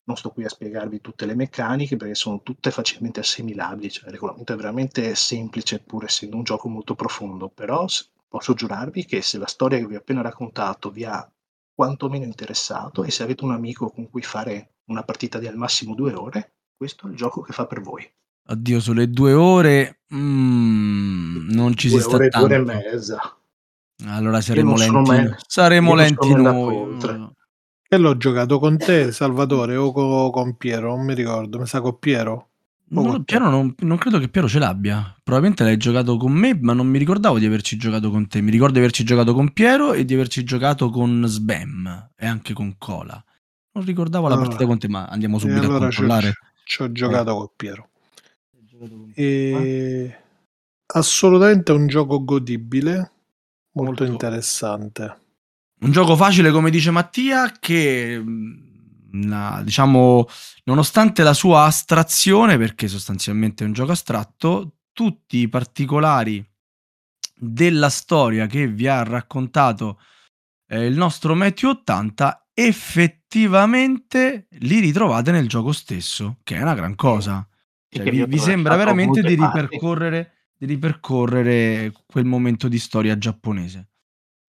Non sto qui a spiegarvi tutte le meccaniche perché sono tutte facilmente assimilabili, cioè il regolamento è veramente semplice pur essendo un gioco molto profondo, però posso giurarvi che se la storia che vi ho appena raccontato vi ha quantomeno interessato e se avete un amico con cui fare una partita di al massimo due ore, questo è il gioco che fa per voi. Addio, sulle due ore mm, non ci due si sta ore, due ore e tanto. mezza. Allora saremo lenti. Saremo lenti noi. E l'ho giocato con te, Salvatore, o co- con Piero, non mi ricordo, mi sa con Piero. Non, con. Piero non, non credo che Piero ce l'abbia. Probabilmente l'hai giocato con me, ma non mi ricordavo di averci giocato con te. Mi ricordo di averci giocato con Piero e di averci giocato con Sbam e anche con Cola. Non ricordavo la Ah. partita con te, ma andiamo subito a allora ci ho, controllare. ci ho giocato con Piero. E... Assolutamente un gioco godibile, molto, Molto. interessante. Un gioco facile, come dice Mattia, che mm, la- diciamo, nonostante la sua astrazione, perché sostanzialmente è un gioco astratto, tutti i particolari della storia che vi ha raccontato eh, il nostro Matthew 80 effettivamente li ritrovate nel gioco stesso, che è una gran cosa. Cioè, vi, vi sembra veramente di ripercorrere, di ripercorrere quel momento di storia giapponese.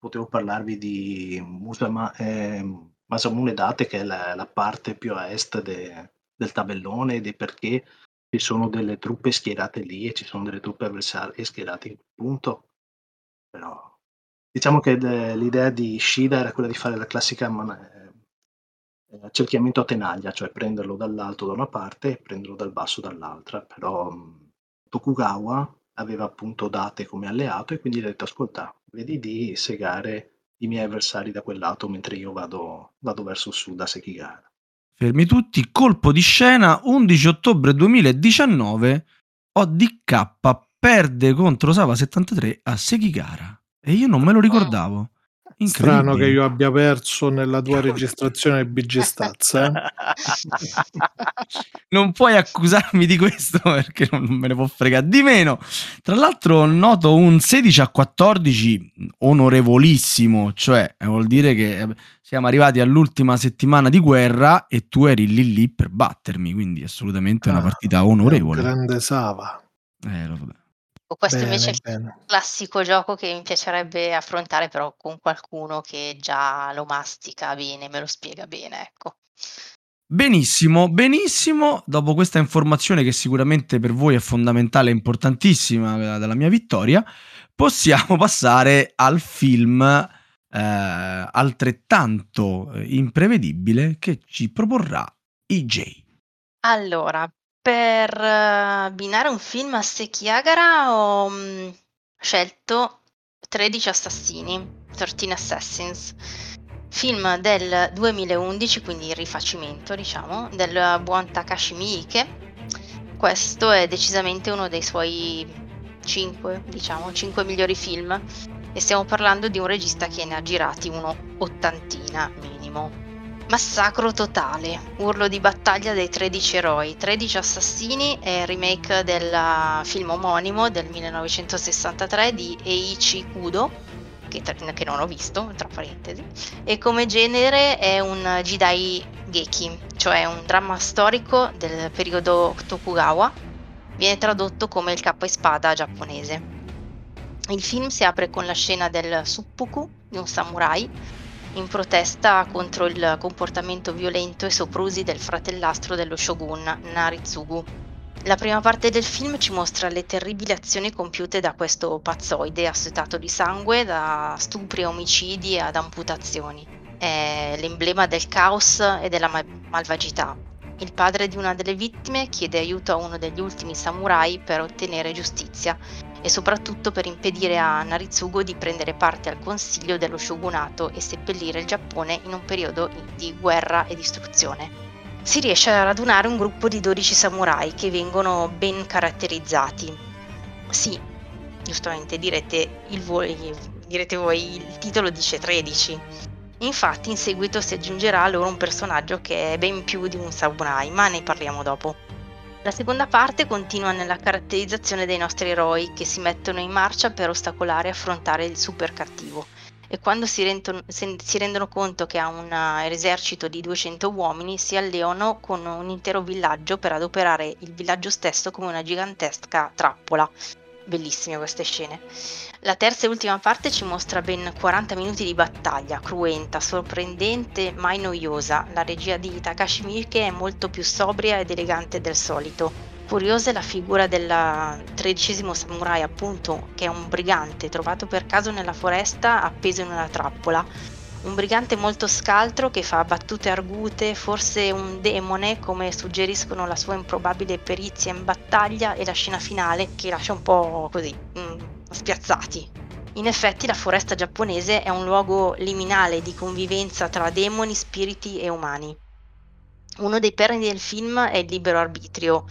Potevo parlarvi di Musama, eh, Masamune Date, che è la, la parte più a est de- del tabellone, ed è perché ci sono delle truppe schierate lì e ci sono delle truppe avversarie schierate in quel punto. Però diciamo che le- l'idea di Shida era quella di fare la classica man- eh, eh, cerchiamento a tenaglia, cioè prenderlo dall'alto da una parte e prenderlo dal basso dall'altra. Però Tokugawa aveva appunto Date come alleato e quindi gli ha detto ascolta, vedi di segare i miei avversari da quel lato mentre io vado, vado verso sud a Sekigara. Fermi tutti, colpo di scena, 11 ottobre 2019, ODK perde contro Sava 73 a Sekigara. E io non me lo ricordavo. Strano che io abbia perso nella tua registrazione del BG Stats. eh. non puoi accusarmi di questo perché non me ne può fregare di meno. Tra l'altro noto un 16 a 14 onorevolissimo, cioè eh, vuol dire che eh, siamo arrivati all'ultima settimana di guerra e tu eri lì lì per battermi, quindi assolutamente una Ah, partita è un onorevole. Grande Sava. Eh, lo- vabbè. Questo Bene, invece è il bene. classico gioco che mi piacerebbe affrontare, però con qualcuno che già lo mastica bene, me lo spiega bene, ecco. Benissimo, benissimo. Dopo questa informazione che sicuramente per voi è fondamentale e importantissima eh, della mia vittoria, possiamo passare al film eh, altrettanto eh, imprevedibile che ci proporrà EJ. Allora, per eh, abbinare un film a Sekigahara ho mm, scelto 13 assassini, 13 Assassins, film del 2011, quindi il rifacimento, diciamo, del buon Takashi Miike. Questo è decisamente uno dei suoi 5, diciamo, 5 migliori film e stiamo parlando di un regista che ne ha girati uno ottantina minimo. Massacro totale, urlo di battaglia dei 13 eroi, 13 assassini è il remake del uh, film omonimo del 1963 di Eiichi Kudo, che, che non ho visto, tra parentesi, e come genere è un Jidai Geki, cioè un dramma storico del periodo Tokugawa, viene tradotto come il capo e spada giapponese. Il film si apre con la scena del suppuku di un samurai in protesta contro il comportamento violento e soprusi del fratellastro dello shogun Naritsugu. La prima parte del film ci mostra le terribili azioni compiute da questo pazzoide assetato di sangue, da stupri e omicidi ad amputazioni. È l'emblema del caos e della ma- malvagità. Il padre di una delle vittime chiede aiuto a uno degli ultimi samurai per ottenere giustizia e soprattutto per impedire a Naritsugo di prendere parte al consiglio dello shogunato e seppellire il Giappone in un periodo di guerra e distruzione. Si riesce a radunare un gruppo di 12 samurai che vengono ben caratterizzati. Sì, giustamente direte, il voi, direte voi, il titolo dice 13. Infatti in seguito si aggiungerà a loro un personaggio che è ben più di un samurai, ma ne parliamo dopo. La seconda parte continua nella caratterizzazione dei nostri eroi che si mettono in marcia per ostacolare e affrontare il super cattivo e quando si rendono, si rendono conto che ha un eh, esercito di 200 uomini si alleano con un intero villaggio per adoperare il villaggio stesso come una gigantesca trappola. Bellissime queste scene. La terza e ultima parte ci mostra ben 40 minuti di battaglia, cruenta, sorprendente, mai noiosa. La regia di Takashi Miike è molto più sobria ed elegante del solito. Curiosa è la figura del tredicesimo samurai, appunto, che è un brigante trovato per caso nella foresta appeso in una trappola. Un brigante molto scaltro che fa battute argute, forse un demone, come suggeriscono la sua improbabile perizia in battaglia e la scena finale che lascia un po' così, mm, spiazzati. In effetti la foresta giapponese è un luogo liminale di convivenza tra demoni, spiriti e umani. Uno dei perni del film è il libero arbitrio,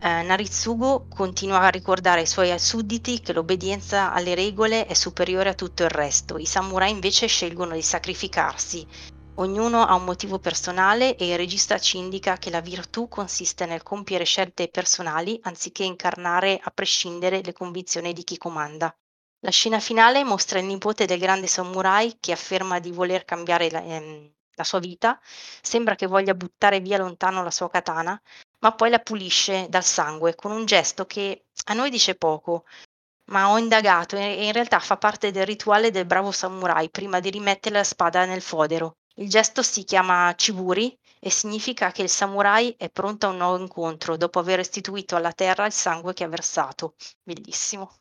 eh, Naritsugu continua a ricordare ai suoi sudditi che l'obbedienza alle regole è superiore a tutto il resto. I samurai invece scelgono di sacrificarsi. Ognuno ha un motivo personale e il regista ci indica che la virtù consiste nel compiere scelte personali anziché incarnare a prescindere le convinzioni di chi comanda. La scena finale mostra il nipote del grande samurai che afferma di voler cambiare la, ehm, la sua vita, sembra che voglia buttare via lontano la sua katana, ma poi la pulisce dal sangue con un gesto che a noi dice poco, ma ho indagato e in realtà fa parte del rituale del bravo samurai prima di rimettere la spada nel fodero. Il gesto si chiama Chiburi e significa che il samurai è pronto a un nuovo incontro dopo aver restituito alla terra il sangue che ha versato. Bellissimo.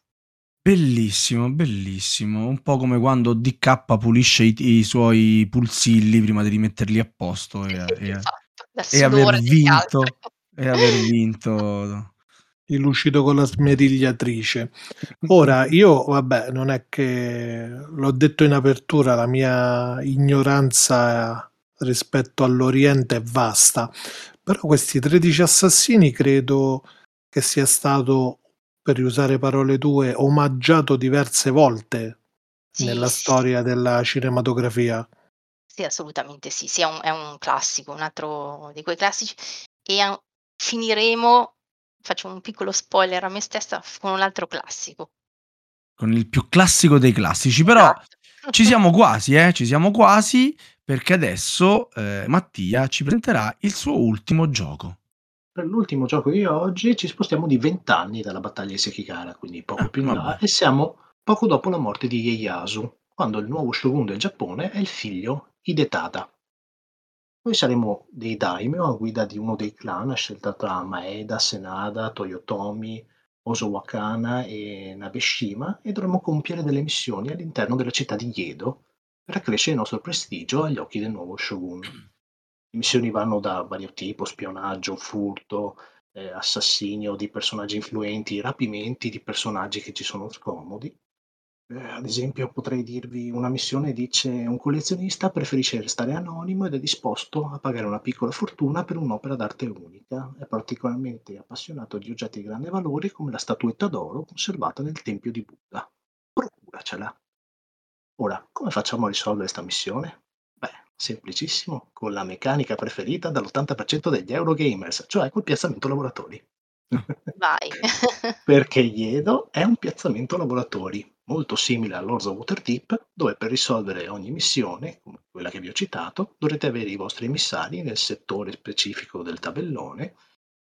Bellissimo, bellissimo. Un po' come quando DK pulisce i, i suoi pulsilli prima di rimetterli a posto e, e, esatto, e aver vinto. E aver vinto. Il lucido con la smerigliatrice. Ora, io, vabbè, non è che l'ho detto in apertura, la mia ignoranza rispetto all'Oriente è vasta, però questi 13 assassini credo che sia stato per riusare parole tue, omaggiato diverse volte sì, nella sì. storia della cinematografia. Sì, assolutamente sì, sì è, un, è, un, classico, un altro di quei classici. E finiremo, faccio un piccolo spoiler a me stessa, con un altro classico. Con il più classico dei classici, però esatto. ci siamo quasi, eh? ci siamo quasi, perché adesso eh, Mattia ci presenterà il suo ultimo gioco per l'ultimo gioco di oggi ci spostiamo di vent'anni dalla battaglia di Sekigara, quindi poco ah, più in là, e siamo poco dopo la morte di Ieyasu, quando il nuovo shogun del Giappone è il figlio Hidetada. Noi saremo dei daimyo a guida di uno dei clan a scelta tra Maeda, Senada, Toyotomi, Osowakana e Nabeshima e dovremo compiere delle missioni all'interno della città di Yedo per accrescere il nostro prestigio agli occhi del nuovo shogun. Le missioni vanno da vario tipo, spionaggio, furto, eh, assassinio di personaggi influenti, rapimenti di personaggi che ci sono scomodi. Eh, ad esempio potrei dirvi una missione dice un collezionista preferisce restare anonimo ed è disposto a pagare una piccola fortuna per un'opera d'arte unica. È particolarmente appassionato di oggetti di grande valore come la statuetta d'oro conservata nel tempio di Buddha. Procuracela. Ora, come facciamo a risolvere questa missione? Semplicissimo, con la meccanica preferita dall'80% degli Eurogamers, cioè col piazzamento lavoratori. Vai. Perché Iedo è un piazzamento lavoratori, molto simile a Lords of Waterdeep, dove per risolvere ogni missione, come quella che vi ho citato, dovrete avere i vostri emissari nel settore specifico del tabellone.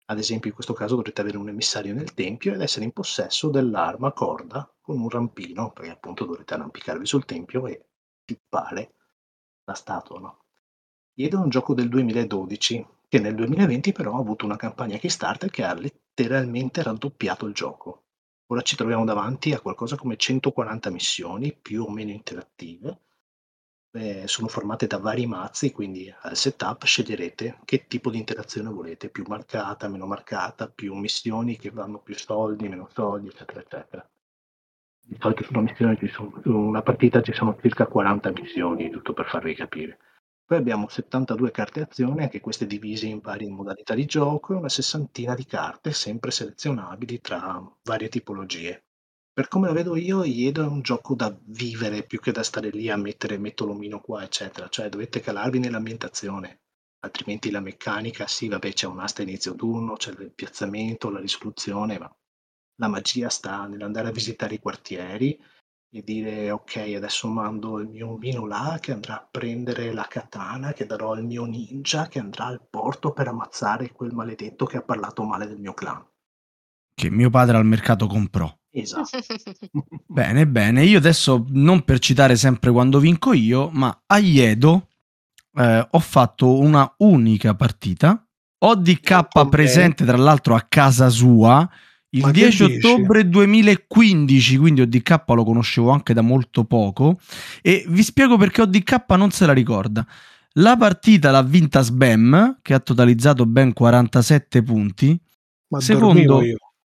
Ad esempio, in questo caso dovrete avere un emissario nel tempio ed essere in possesso dell'arma corda con un rampino, perché appunto dovrete arrampicarvi sul tempio e tippare la statua, no? Iedo è un gioco del 2012 che nel 2020 però ha avuto una campagna Kickstarter che ha letteralmente raddoppiato il gioco. Ora ci troviamo davanti a qualcosa come 140 missioni, più o meno interattive. Eh, sono formate da vari mazzi, quindi al setup sceglierete che tipo di interazione volete, più marcata, meno marcata, più missioni che vanno più soldi, meno soldi, eccetera, eccetera di solito su una, missione ci sono, una partita ci sono circa 40 missioni, giusto per farvi capire. Poi abbiamo 72 carte azione, anche queste divise in varie modalità di gioco, e una sessantina di carte, sempre selezionabili tra varie tipologie. Per come la vedo io, Iedo è un gioco da vivere più che da stare lì a mettere metto l'omino qua, eccetera. Cioè dovete calarvi nell'ambientazione, altrimenti la meccanica, sì, vabbè, c'è un'asta inizio turno, c'è il piazzamento, la risoluzione, ma la magia sta nell'andare a visitare i quartieri e dire ok adesso mando il mio omino là che andrà a prendere la katana che darò al mio ninja che andrà al porto per ammazzare quel maledetto che ha parlato male del mio clan che mio padre al mercato comprò. Esatto. Bene bene. Io adesso non per citare sempre quando vinco io ma a Iedo eh, ho fatto una unica partita. Ho DK presente tra l'altro a casa sua il Ma 10 ottobre 2015, quindi ODK lo conoscevo anche da molto poco e vi spiego perché ODK non se la ricorda. La partita l'ha vinta Sbam, che ha totalizzato ben 47 punti. Ma secondo,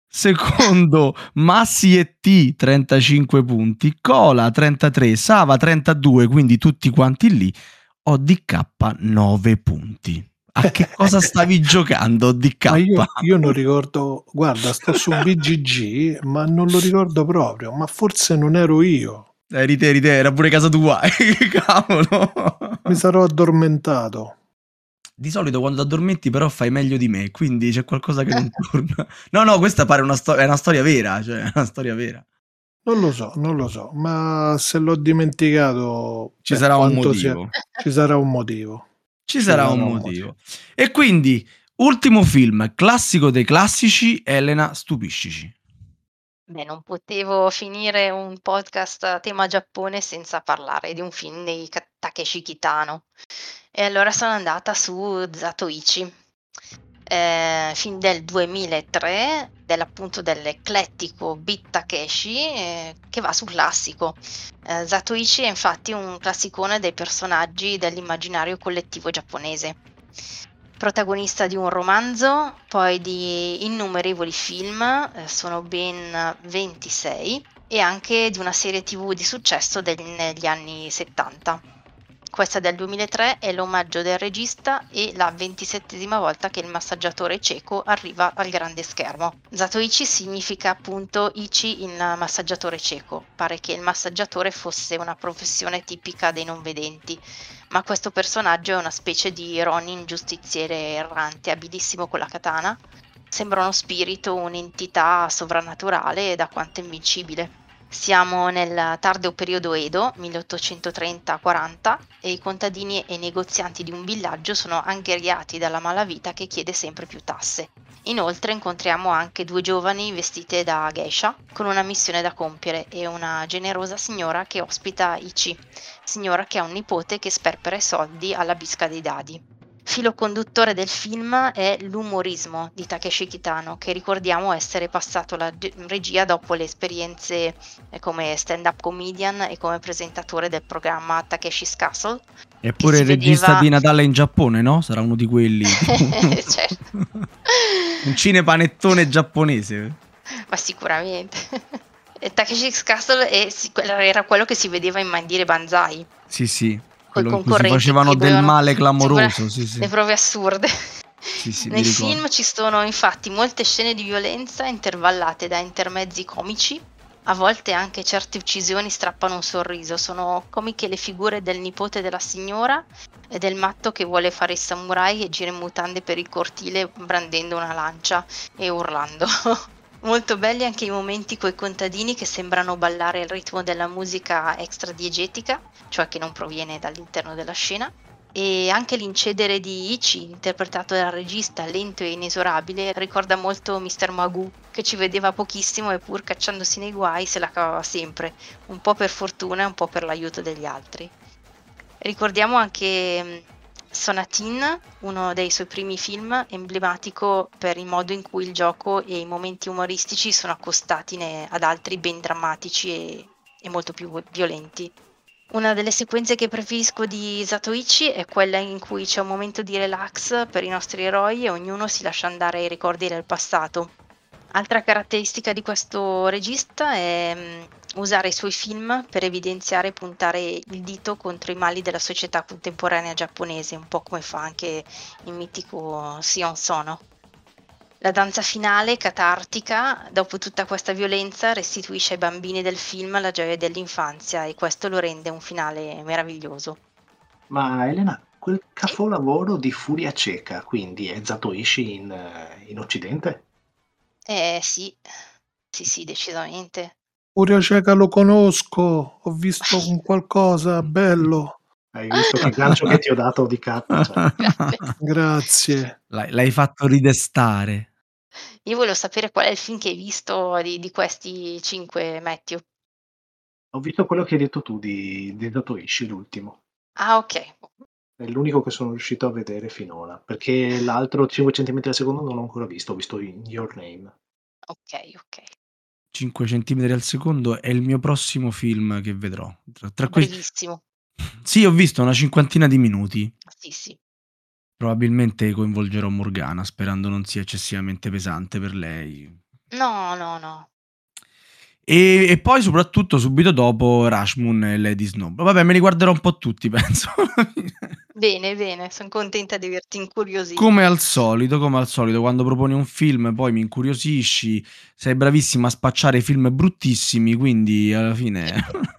secondo Massi e T 35 punti, Cola 33, Sava 32, quindi tutti quanti lì, ODK 9 punti. A che cosa stavi giocando, DK? Io, io non ricordo, guarda, sto su BGG, ma non lo ricordo proprio, ma forse non ero io. Eri te, eri te, era pure casa tua. Cavolo. Mi sarò addormentato. Di solito quando addormenti però fai meglio di me, quindi c'è qualcosa che non torna. No, no, questa pare una, sto- è una storia vera, cioè è una storia vera. Non lo so, non lo so, ma se l'ho dimenticato... Ci beh, sarà un quanto sia- motivo. ci sarà un motivo. Ci sarà un motivo. E quindi, ultimo film, classico dei classici, Elena, stupiscici. Beh, non potevo finire un podcast a tema Giappone senza parlare di un film di Takeshi Kitano. E allora sono andata su Zatoichi, eh, film del 2003, dell'appunto dell'eclettico Beat Takeshi, eh, che va sul classico. Eh, Zatoichi è infatti un classicone dei personaggi dell'immaginario collettivo giapponese. Protagonista di un romanzo, poi di innumerevoli film, eh, sono ben 26, e anche di una serie tv di successo degli- negli anni 70. Questa del 2003 è l'omaggio del regista e la ventisettesima volta che il massaggiatore cieco arriva al grande schermo. Zatoichi significa appunto Ichi in massaggiatore cieco. Pare che il massaggiatore fosse una professione tipica dei non vedenti, ma questo personaggio è una specie di Ronin giustiziere errante, abilissimo con la katana. Sembra uno spirito, un'entità sovrannaturale e da quanto invincibile. Siamo nel tardo periodo Edo, 1830-40, e i contadini e i negozianti di un villaggio sono angheriati dalla malavita che chiede sempre più tasse. Inoltre incontriamo anche due giovani vestite da geisha con una missione da compiere e una generosa signora che ospita Ichi, signora che ha un nipote che sperpera i soldi alla bisca dei dadi. Filo conduttore del film è l'umorismo di Takeshi Kitano, che ricordiamo essere passato ge- regia dopo le esperienze eh, come stand-up comedian e come presentatore del programma Takeshi's Castle. Eppure il regista vedeva- di Natale in Giappone, no? Sarà uno di quelli. Certo. Un cinepanettone giapponese. Ma sicuramente. Takeshi's Castle è era quello che si vedeva in Mandire Banzai, Sì, sì. Cui si concorrenti facevano del male clamoroso. Sì, sì. le prove assurde. Sì, sì, Nel film ci sono infatti molte scene di violenza intervallate da intermezzi comici, a volte anche certe uccisioni strappano un sorriso, sono comiche le figure del nipote della signora e del matto che vuole fare il samurai e gira in mutande per il cortile brandendo una lancia e urlando. Molto belli anche i momenti coi contadini che sembrano ballare al ritmo della musica extra diegetica, cioè che non proviene dall'interno della scena. E anche l'incedere di Ichi, interpretato dal regista lento e inesorabile, ricorda molto Mr. Magoo, che ci vedeva pochissimo e pur cacciandosi nei guai se la cavava sempre, un po' per fortuna e un po' per l'aiuto degli altri. Ricordiamo anche mh, Sonatin, uno dei suoi primi film, emblematico per il modo in cui il gioco e i momenti umoristici sono accostati ne- ad altri ben drammatici e, e molto più violenti. Una delle sequenze che preferisco di Zatoichi è quella in cui c'è un momento di relax per i nostri eroi e ognuno si lascia andare ai ricordi del passato. Altra caratteristica di questo regista è mm, usare i suoi film per evidenziare e puntare il dito contro i mali della società contemporanea giapponese, un po' come fa anche il mitico Sion Sono. La danza finale, catartica, dopo tutta questa violenza, restituisce ai bambini del film la gioia dell'infanzia e questo lo rende un finale meraviglioso. Ma Elena, quel capolavoro di Furia Cieca, quindi è Zatoichi in, eh, in Occidente? Eh sì, sì sì, decisamente. Furia cieca lo conosco, ho visto un qualcosa bello. Hai visto che gancio che ti ho dato di carta? Cioè, Grazie. L'hai, l'hai fatto ridestare. Io volevo sapere qual è il film che hai visto di, di questi cinque, Matthew. ho visto quello che hai detto tu di, di Zatoichi, l'ultimo. Ah, ok. È l'unico che sono riuscito a vedere finora, perché l'altro 5 cm al secondo non l'ho ancora visto, ho visto in Your Name. Ok, ok. 5 cm al secondo è il mio prossimo film che vedrò. Tra, tra questi... Sì, ho visto una cinquantina di minuti. Sì, sì. Probabilmente coinvolgerò Morgana, sperando non sia eccessivamente pesante per lei. No, no, no. E, e poi soprattutto subito dopo Rashmoon e Lady Snow. Vabbè, me li guarderò un po' tutti, penso. Bene, bene, sono contenta di averti incuriosito. come al solito, come al solito, quando proponi un film poi mi incuriosisci, sei bravissima a spacciare film bruttissimi, quindi alla fine...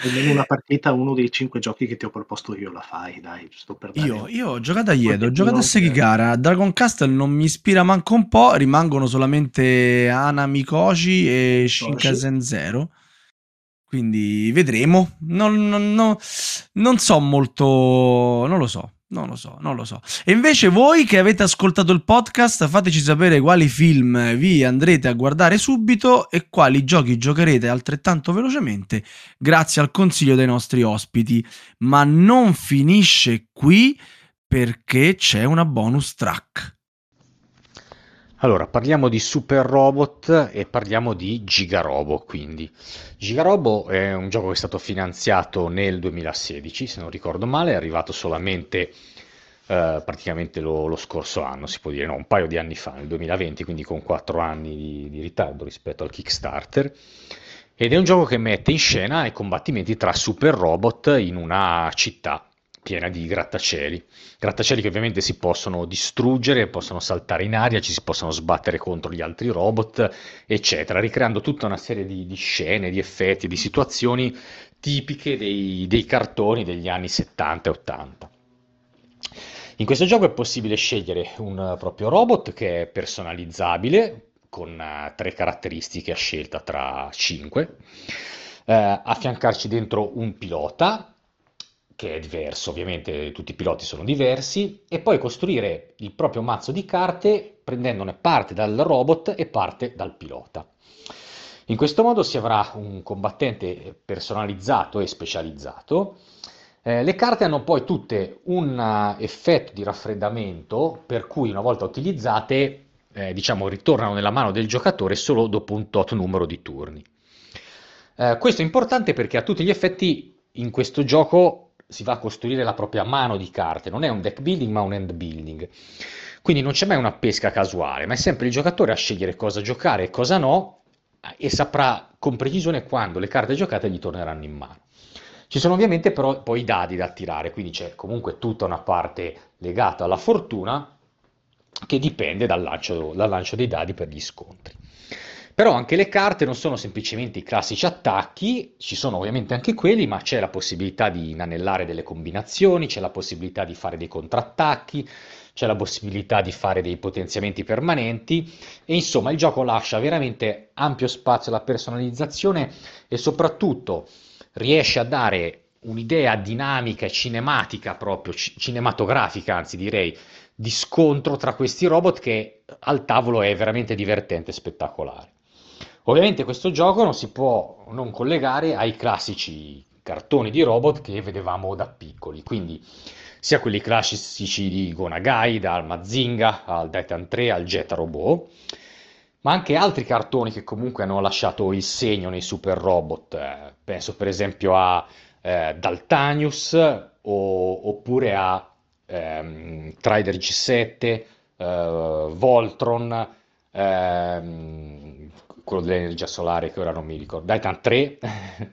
Almeno una partita, uno dei cinque giochi che ti ho proposto io la fai, dai, sto per dare Io, io ho giocato a Iedo, giocato a. Sekigara, Dragon Castle non mi ispira manco un po', rimangono solamente Anami Koji e Shinkansen Zero, quindi vedremo, non, non- non- non so molto, non lo so, non lo so, non lo so. E invece voi che avete ascoltato il podcast fateci sapere quali film vi andrete a guardare subito e quali giochi giocherete altrettanto velocemente grazie al consiglio dei nostri ospiti, ma non finisce qui perché c'è una bonus track. Allora, parliamo di Super Robot e parliamo di Gigarobo, quindi. Gigarobo è un gioco che è stato finanziato nel 2016, se non ricordo male, è arrivato solamente eh, praticamente lo, lo scorso anno, si può dire, no, un paio di anni fa, nel 2020, quindi con 4 anni di, di ritardo rispetto al Kickstarter. Ed è un gioco che mette in scena i combattimenti tra super robot in una città piena di grattacieli. Grattacieli che ovviamente si possono distruggere, possono saltare in aria, ci si possono sbattere contro gli altri robot, eccetera, ricreando tutta una serie di, di scene, di effetti, di situazioni tipiche dei, dei cartoni degli anni 70 e 80. In questo gioco è possibile scegliere un proprio robot che è personalizzabile con eh, tre caratteristiche a scelta tra cinque, eh, affiancarci dentro un pilota che è diverso, ovviamente tutti i piloti sono diversi, e poi costruire il proprio mazzo di carte prendendone parte dal robot e parte dal pilota. In questo modo si avrà un combattente personalizzato e specializzato. Eh, le carte hanno poi tutte un eh, effetto di raffreddamento per cui una volta utilizzate, eh, diciamo, ritornano nella mano del giocatore solo dopo un tot numero di turni. Eh, questo è importante perché a tutti gli effetti in questo gioco si va a costruire la propria mano di carte, non è un deck building ma un end building. Quindi non c'è mai una pesca casuale, ma è sempre il giocatore a scegliere cosa giocare e cosa no e saprà con precisione quando le carte giocate gli torneranno in mano. Ci sono ovviamente però poi i dadi da tirare, quindi c'è comunque tutta una parte legata alla fortuna che dipende dal lancio, dal lancio dei dadi per gli scontri. Però anche le carte non sono semplicemente i classici attacchi, ci sono ovviamente anche quelli, ma c'è la possibilità di inanellare delle combinazioni, c'è la possibilità di fare dei contrattacchi, c'è la possibilità di fare dei potenziamenti permanenti e insomma il gioco lascia veramente ampio spazio alla personalizzazione e soprattutto riesce a dare un'idea dinamica e cinematica proprio, ci- cinematografica anzi direi, di scontro tra questi robot che al tavolo è veramente divertente e spettacolare. Ovviamente questo gioco non si può non collegare ai classici cartoni di robot che vedevamo da piccoli, quindi sia quelli classici di Gonagai, dal Mazinga al Titan 3 al Jet Robot, ma anche altri cartoni che comunque hanno lasciato il segno nei super robot. eh, penso per esempio a eh, Daltanius o- oppure a ehm, Trider G7, eh, Voltron, ehm, quello dell'energia solare che ora non mi ricordo, Titan 3,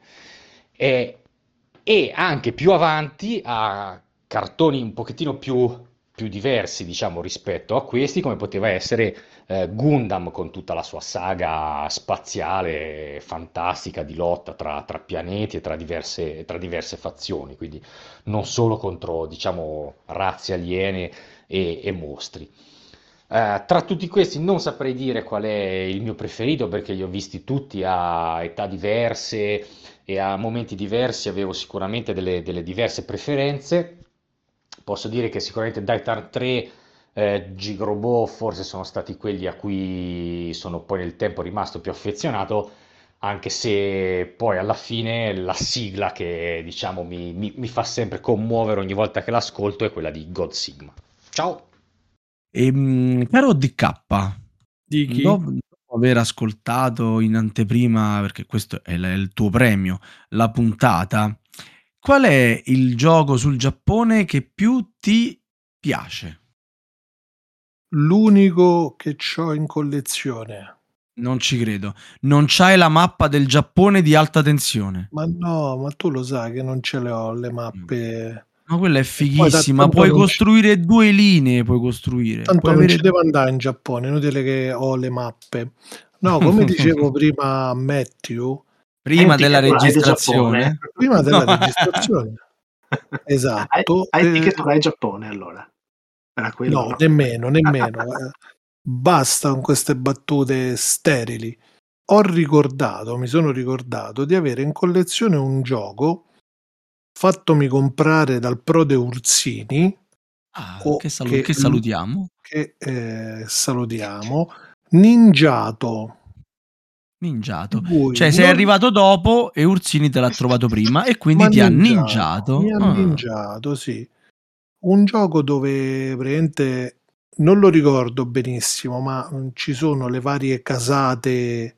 e, e anche più avanti a cartoni un pochettino più, più diversi, diciamo, rispetto a questi, come poteva essere eh, Gundam con tutta la sua saga spaziale fantastica di lotta tra, tra pianeti e tra diverse, tra diverse fazioni, quindi non solo contro, diciamo, razze aliene e, e mostri. Eh, tra tutti questi non saprei dire qual è il mio preferito perché li ho visti tutti a età diverse e a momenti diversi avevo sicuramente delle, delle diverse preferenze. Posso dire che sicuramente Daitar 3, eh, Gigrobo forse sono stati quelli a cui sono poi nel tempo rimasto più affezionato, anche se poi alla fine la sigla che diciamo mi, mi- mi fa sempre commuovere ogni volta che l'ascolto è quella di God Sigma. Ciao! Ehm, caro DK, Di chi? dopo dopo aver ascoltato in anteprima, perché questo è, l- è il tuo premio, la puntata, qual è il gioco sul Giappone che più ti piace? L'unico che ho in collezione Non ci credo. Non c'hai la mappa del Giappone di alta tensione. Ma no, ma tu lo sai che non ce le ho le mappe. Ma quella è fighissima. Puoi costruire due linee. Puoi costruire. Tanto Puoi non avere ci devo andare in Giappone, inutile che ho le mappe. No, come dicevo prima Matthew, prima della il registrazione. Prima della No. registrazione, esatto. Hai, hai eh, ticket Rai Giappone allora? Era quello, no, no? nemmeno, nemmeno. eh. Basta con queste battute sterili. Ho ricordato, mi sono ricordato di avere in collezione un gioco fattomi comprare dal Prode Ursini, Ah, che, salu- che- che salutiamo. che eh, salutiamo, Ninjato. Ninjato. cui Cioè, sei non- arrivato dopo e Ursini te l'ha trovato prima e quindi Ma ti ha ninjato, ninjato. Mi ha Ah. ninjato, sì. Un gioco dove praticamente non lo ricordo benissimo, ma ci sono le varie casate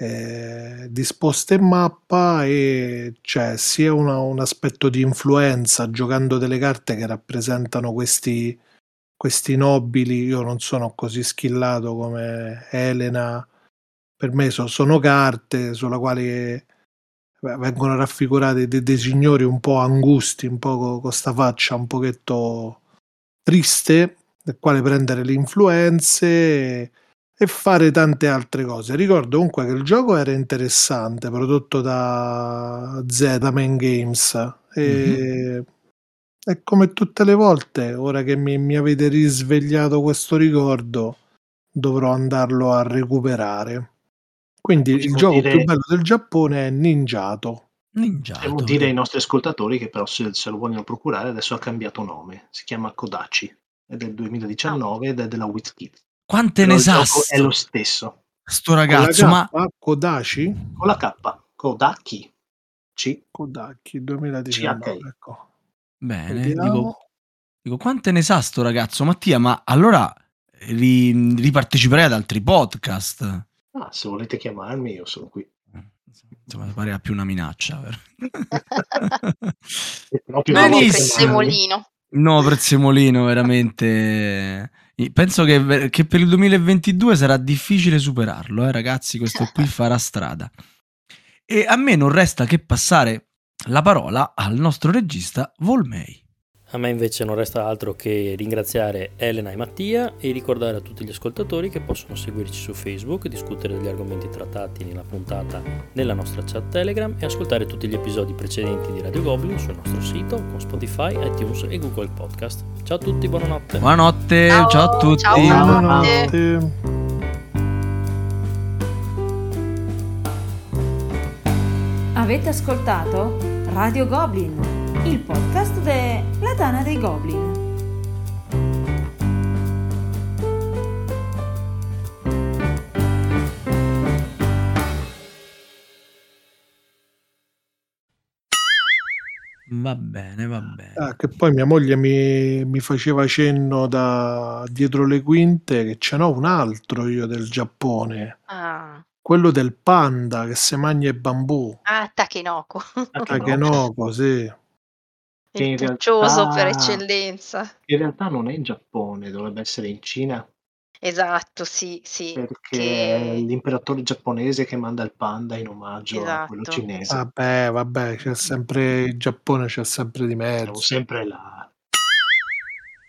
eh, disposte in mappa e c'è sia una- un aspetto di influenza giocando delle carte che rappresentano questi, questi nobili. Io non sono così skillato come Elena. Per me so- sono carte sulla quali Beh, vengono raffigurati dei, dei signori un po' angusti, un po' con questa faccia un pochetto triste, nel quale prendere le influenze e, fare tante altre cose. Ricordo comunque che il gioco era interessante, prodotto da Z-Man Games e, e come tutte le volte, ora che mi, mi avete risvegliato questo ricordo, dovrò andarlo a recuperare. Quindi il Possiamo gioco dire- più bello del Giappone è Ninjato. Ninjato. Possiamo dire ai nostri ascoltatori che però se, se lo vogliono procurare adesso ha cambiato nome, si chiama Kodachi, è del 2019 ed è della WizKids. Quante Però ne sa è lo stesso, sto ragazzo? Con Ma la K, Kodachi? con la K, Kodaki, C, Kodachi 2019. CHI. Ecco. bene, dico, dico, quante ne sa sto ragazzo? Mattia, ma allora ri- riparteciperai ad altri podcast? Ah, se volete chiamarmi io sono qui. Insomma, pare più una minaccia. Benissimo. prezzemolino. No, prezzemolino, veramente. Penso che, che per il 2022 sarà difficile superarlo, eh, ragazzi. Questo qui farà strada. E a me non resta che passare la parola al nostro regista Volmei. A me invece non resta altro che ringraziare Elena e Mattia e ricordare a tutti gli ascoltatori che possono seguirci su Facebook, discutere degli argomenti trattati nella puntata nella nostra chat Telegram e ascoltare tutti gli episodi precedenti di Radio Goblin sul nostro sito con Spotify, iTunes e Google Podcast. Ciao a tutti, buonanotte. Buonanotte, Ciao, ciao, a tutti. ciao. Buonanotte. Avete ascoltato Radio Goblin, il podcast della Tana dei Goblin. Va bene, va bene. Ah, che poi mia moglie mi, mi faceva cenno da dietro le quinte che ce n'ho un altro io del Giappone, Ah, quello del panda che se mangia il bambù. ah Takenoko. Takenoko, sì. Che Il realtà- per eccellenza. In realtà non è in Giappone, dovrebbe essere in Cina, Esatto, sì, sì. perché che- è l'imperatore giapponese che manda il panda in omaggio a quello Esatto. cinese. Vabbè, vabbè, c'è sempre il Giappone, c'è sempre di Siamo mezzo. sempre là.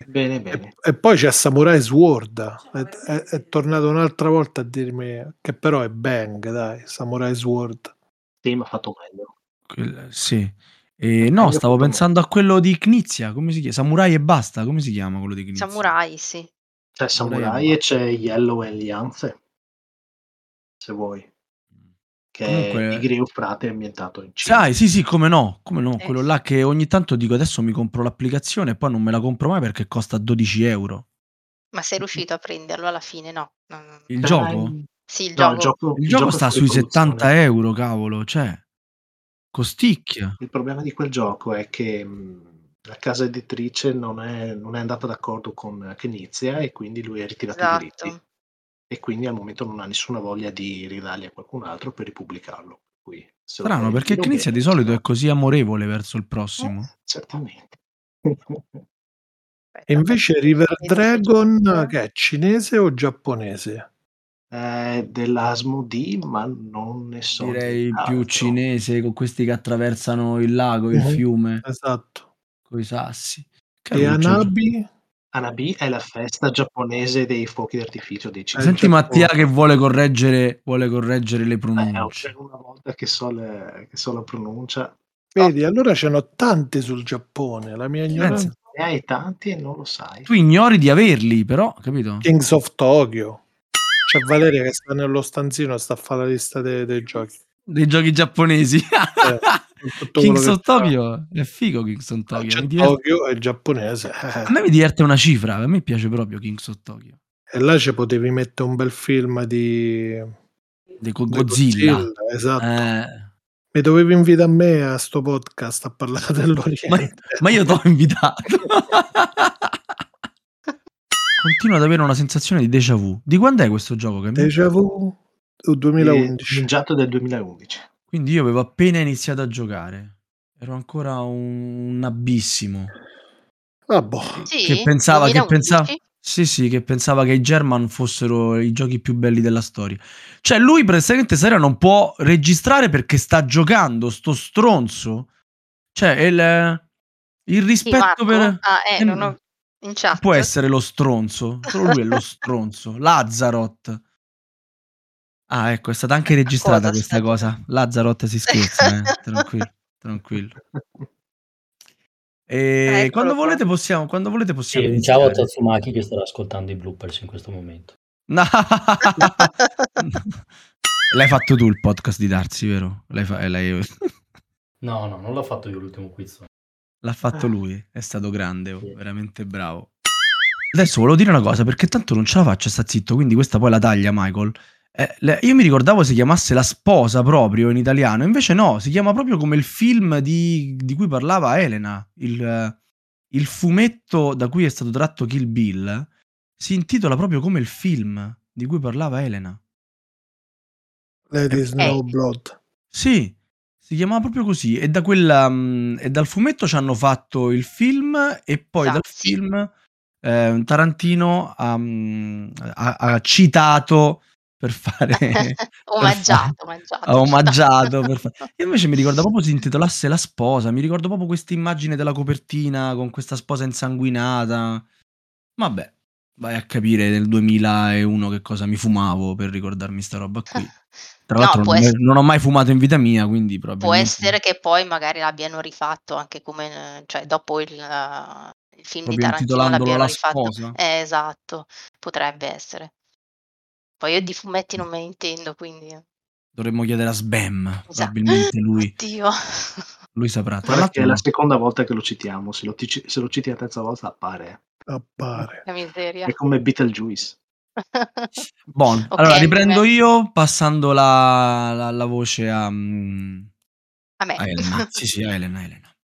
Bene, E, bene. e poi c'è Samurai Sword, è, è- è tornato un'altra volta a dirmi che però è Bang, dai, Samurai Sword. Sì, ma fatto meglio. Quel- sì. E no, stavo pensando a quello di Knizia, come si chiama? Samurai e basta, come si chiama quello di Knizia? Samurai, sì. C'è Samurai Samurai e c'è Yellow Alliance, se vuoi, che Comunque- è Tigre Eufrate ambientato in Cina. Sai, sì, sì, come no, come no, Eh, quello là che ogni tanto dico adesso mi compro l'applicazione e poi non me la compro mai perché costa 12 euro. Ma sei riuscito a prenderlo alla fine? No. no, no, no. Il Dai. gioco? Sì, il No, gioco. il gioco, Il gioco sta sui produzione. 70 euro, cavolo, cioè, costicchia. Il problema di quel gioco è che mh, la casa editrice non è, non è andata d'accordo con Knizia e quindi lui ha ritirato i diritti. Esatto. E quindi al momento non ha nessuna voglia di ridarli a qualcun altro per ripubblicarlo. Qui, Strano, perché Knizia di solito è così amorevole verso il prossimo. Eh, certamente. E invece River Dragon che è cinese o giapponese? Eh, ma non ne so Direi più cinese con questi che attraversano il lago, il Mhm. fiume, Esatto. coi sassi. E Caruccio. Anabi? Hanabi è la festa giapponese dei fuochi d'artificio dei Eh, cinesi. Senti Giappone. Mattia che vuole correggere, vuole correggere le Eh, pronunce. per una volta che so, le- che so la pronuncia, Vedi, allora ce n'ho tante sul Giappone. La mia ignoranza. ne hai tanti e non lo sai. Tu ignori di averli, però, capito? Kings of Tokyo. C'è Valeria che sta nello stanzino e sta a fare la lista dei, dei giochi. Dei giochi giapponesi. Eh, of. Tokyo è figo Kings of Tokyo. Diverte- Tokyo il giapponese. A me mi diverte una cifra, a me piace proprio Kings of Tokyo. E là ci potevi mettere un bel film di, Di Go- di Godzilla. Esatto. Eh, Mi dovevi invitare a me a sto podcast a parlare dell'Oriente. ma, ma io t'ho invitato. Continuo ad avere una sensazione di déjà vu. Di quando è questo gioco? Che mi- Déjà vu o 2011. Ninjato del 2011. Quindi io avevo appena iniziato a giocare. Ero ancora un, un abissimo. Vabbè. Sì? Che pensava, che 2011? pensava, sì, sì, che pensava che i German fossero i giochi più belli della storia. Cioè, lui praticamente stasera non può registrare perché sta giocando sto stronzo. Cioè, il, il Sì, rispetto Marco? per. Ah, eh, eh, non ho... In chat. Può essere lo stronzo, solo lui è lo stronzo. Lazzarot. Ah, ecco, è stata anche registrata cosa questa sta- cosa. Lazzarot si scherza, eh. tranquillo, tranquillo. E Eccolo quando qua. volete possiamo, quando volete possiamo Sì, ciao a. Tatsumaki che starà ascoltando i bloopers in questo momento. No. L'hai fatto tu il podcast di Darsi, vero? L'hai fa- eh, l'hai- No, no, non l'ho fatto io l'ultimo quiz. L'ha fatto lui, è stato grande, oh, Sì. veramente bravo. Adesso volevo dire una cosa, perché tanto non ce la faccio, sta zitto, quindi questa poi la taglia Michael. Eh, le- io mi ricordavo si chiamasse La sposa proprio in italiano, invece no, si chiama proprio come il film di, di cui parlava Elena, il, eh, il fumetto da cui è stato tratto Kill Bill, si intitola proprio come il film di cui parlava Elena. Lady Eh. Snowblood. Sì, si chiamava proprio così. E, da quella, mm, e dal fumetto ci hanno fatto il film e poi dal Esatto, film eh, Tarantino ha, ha- ha citato per fare... omaggiato, omaggiato. ha omaggiato per fa- Io invece mi ricordo proprio si intitolasse La sposa, mi ricordo proprio questa immagine della copertina con questa sposa insanguinata. Vabbè, vai a capire nel 2001 che cosa mi fumavo per ricordarmi sta roba qui. Tra No, l'altro può non, ess- non ho mai fumato in vita mia, quindi Può probabilmente essere che poi magari l'abbiano rifatto anche come, eh, cioè dopo il, eh, il film di proprio Tarantino intitolandolo l'abbiano La rifatto. Eh, esatto, potrebbe essere. Poi io di fumetti non me ne intendo, quindi... Dovremmo chiedere a Sbam, Esatto. probabilmente lui, Oddio. lui saprà. Tra l'altro è la seconda volta che lo citiamo. Se lo, tici- se lo citi la terza volta appare. Appare. Che miseria. È come Beetlejuice. Buon. Ok, Allora riprendo me- io passando la, la- la voce a, mm, A me. a Elena. Sì, sì, a Elena, Elena.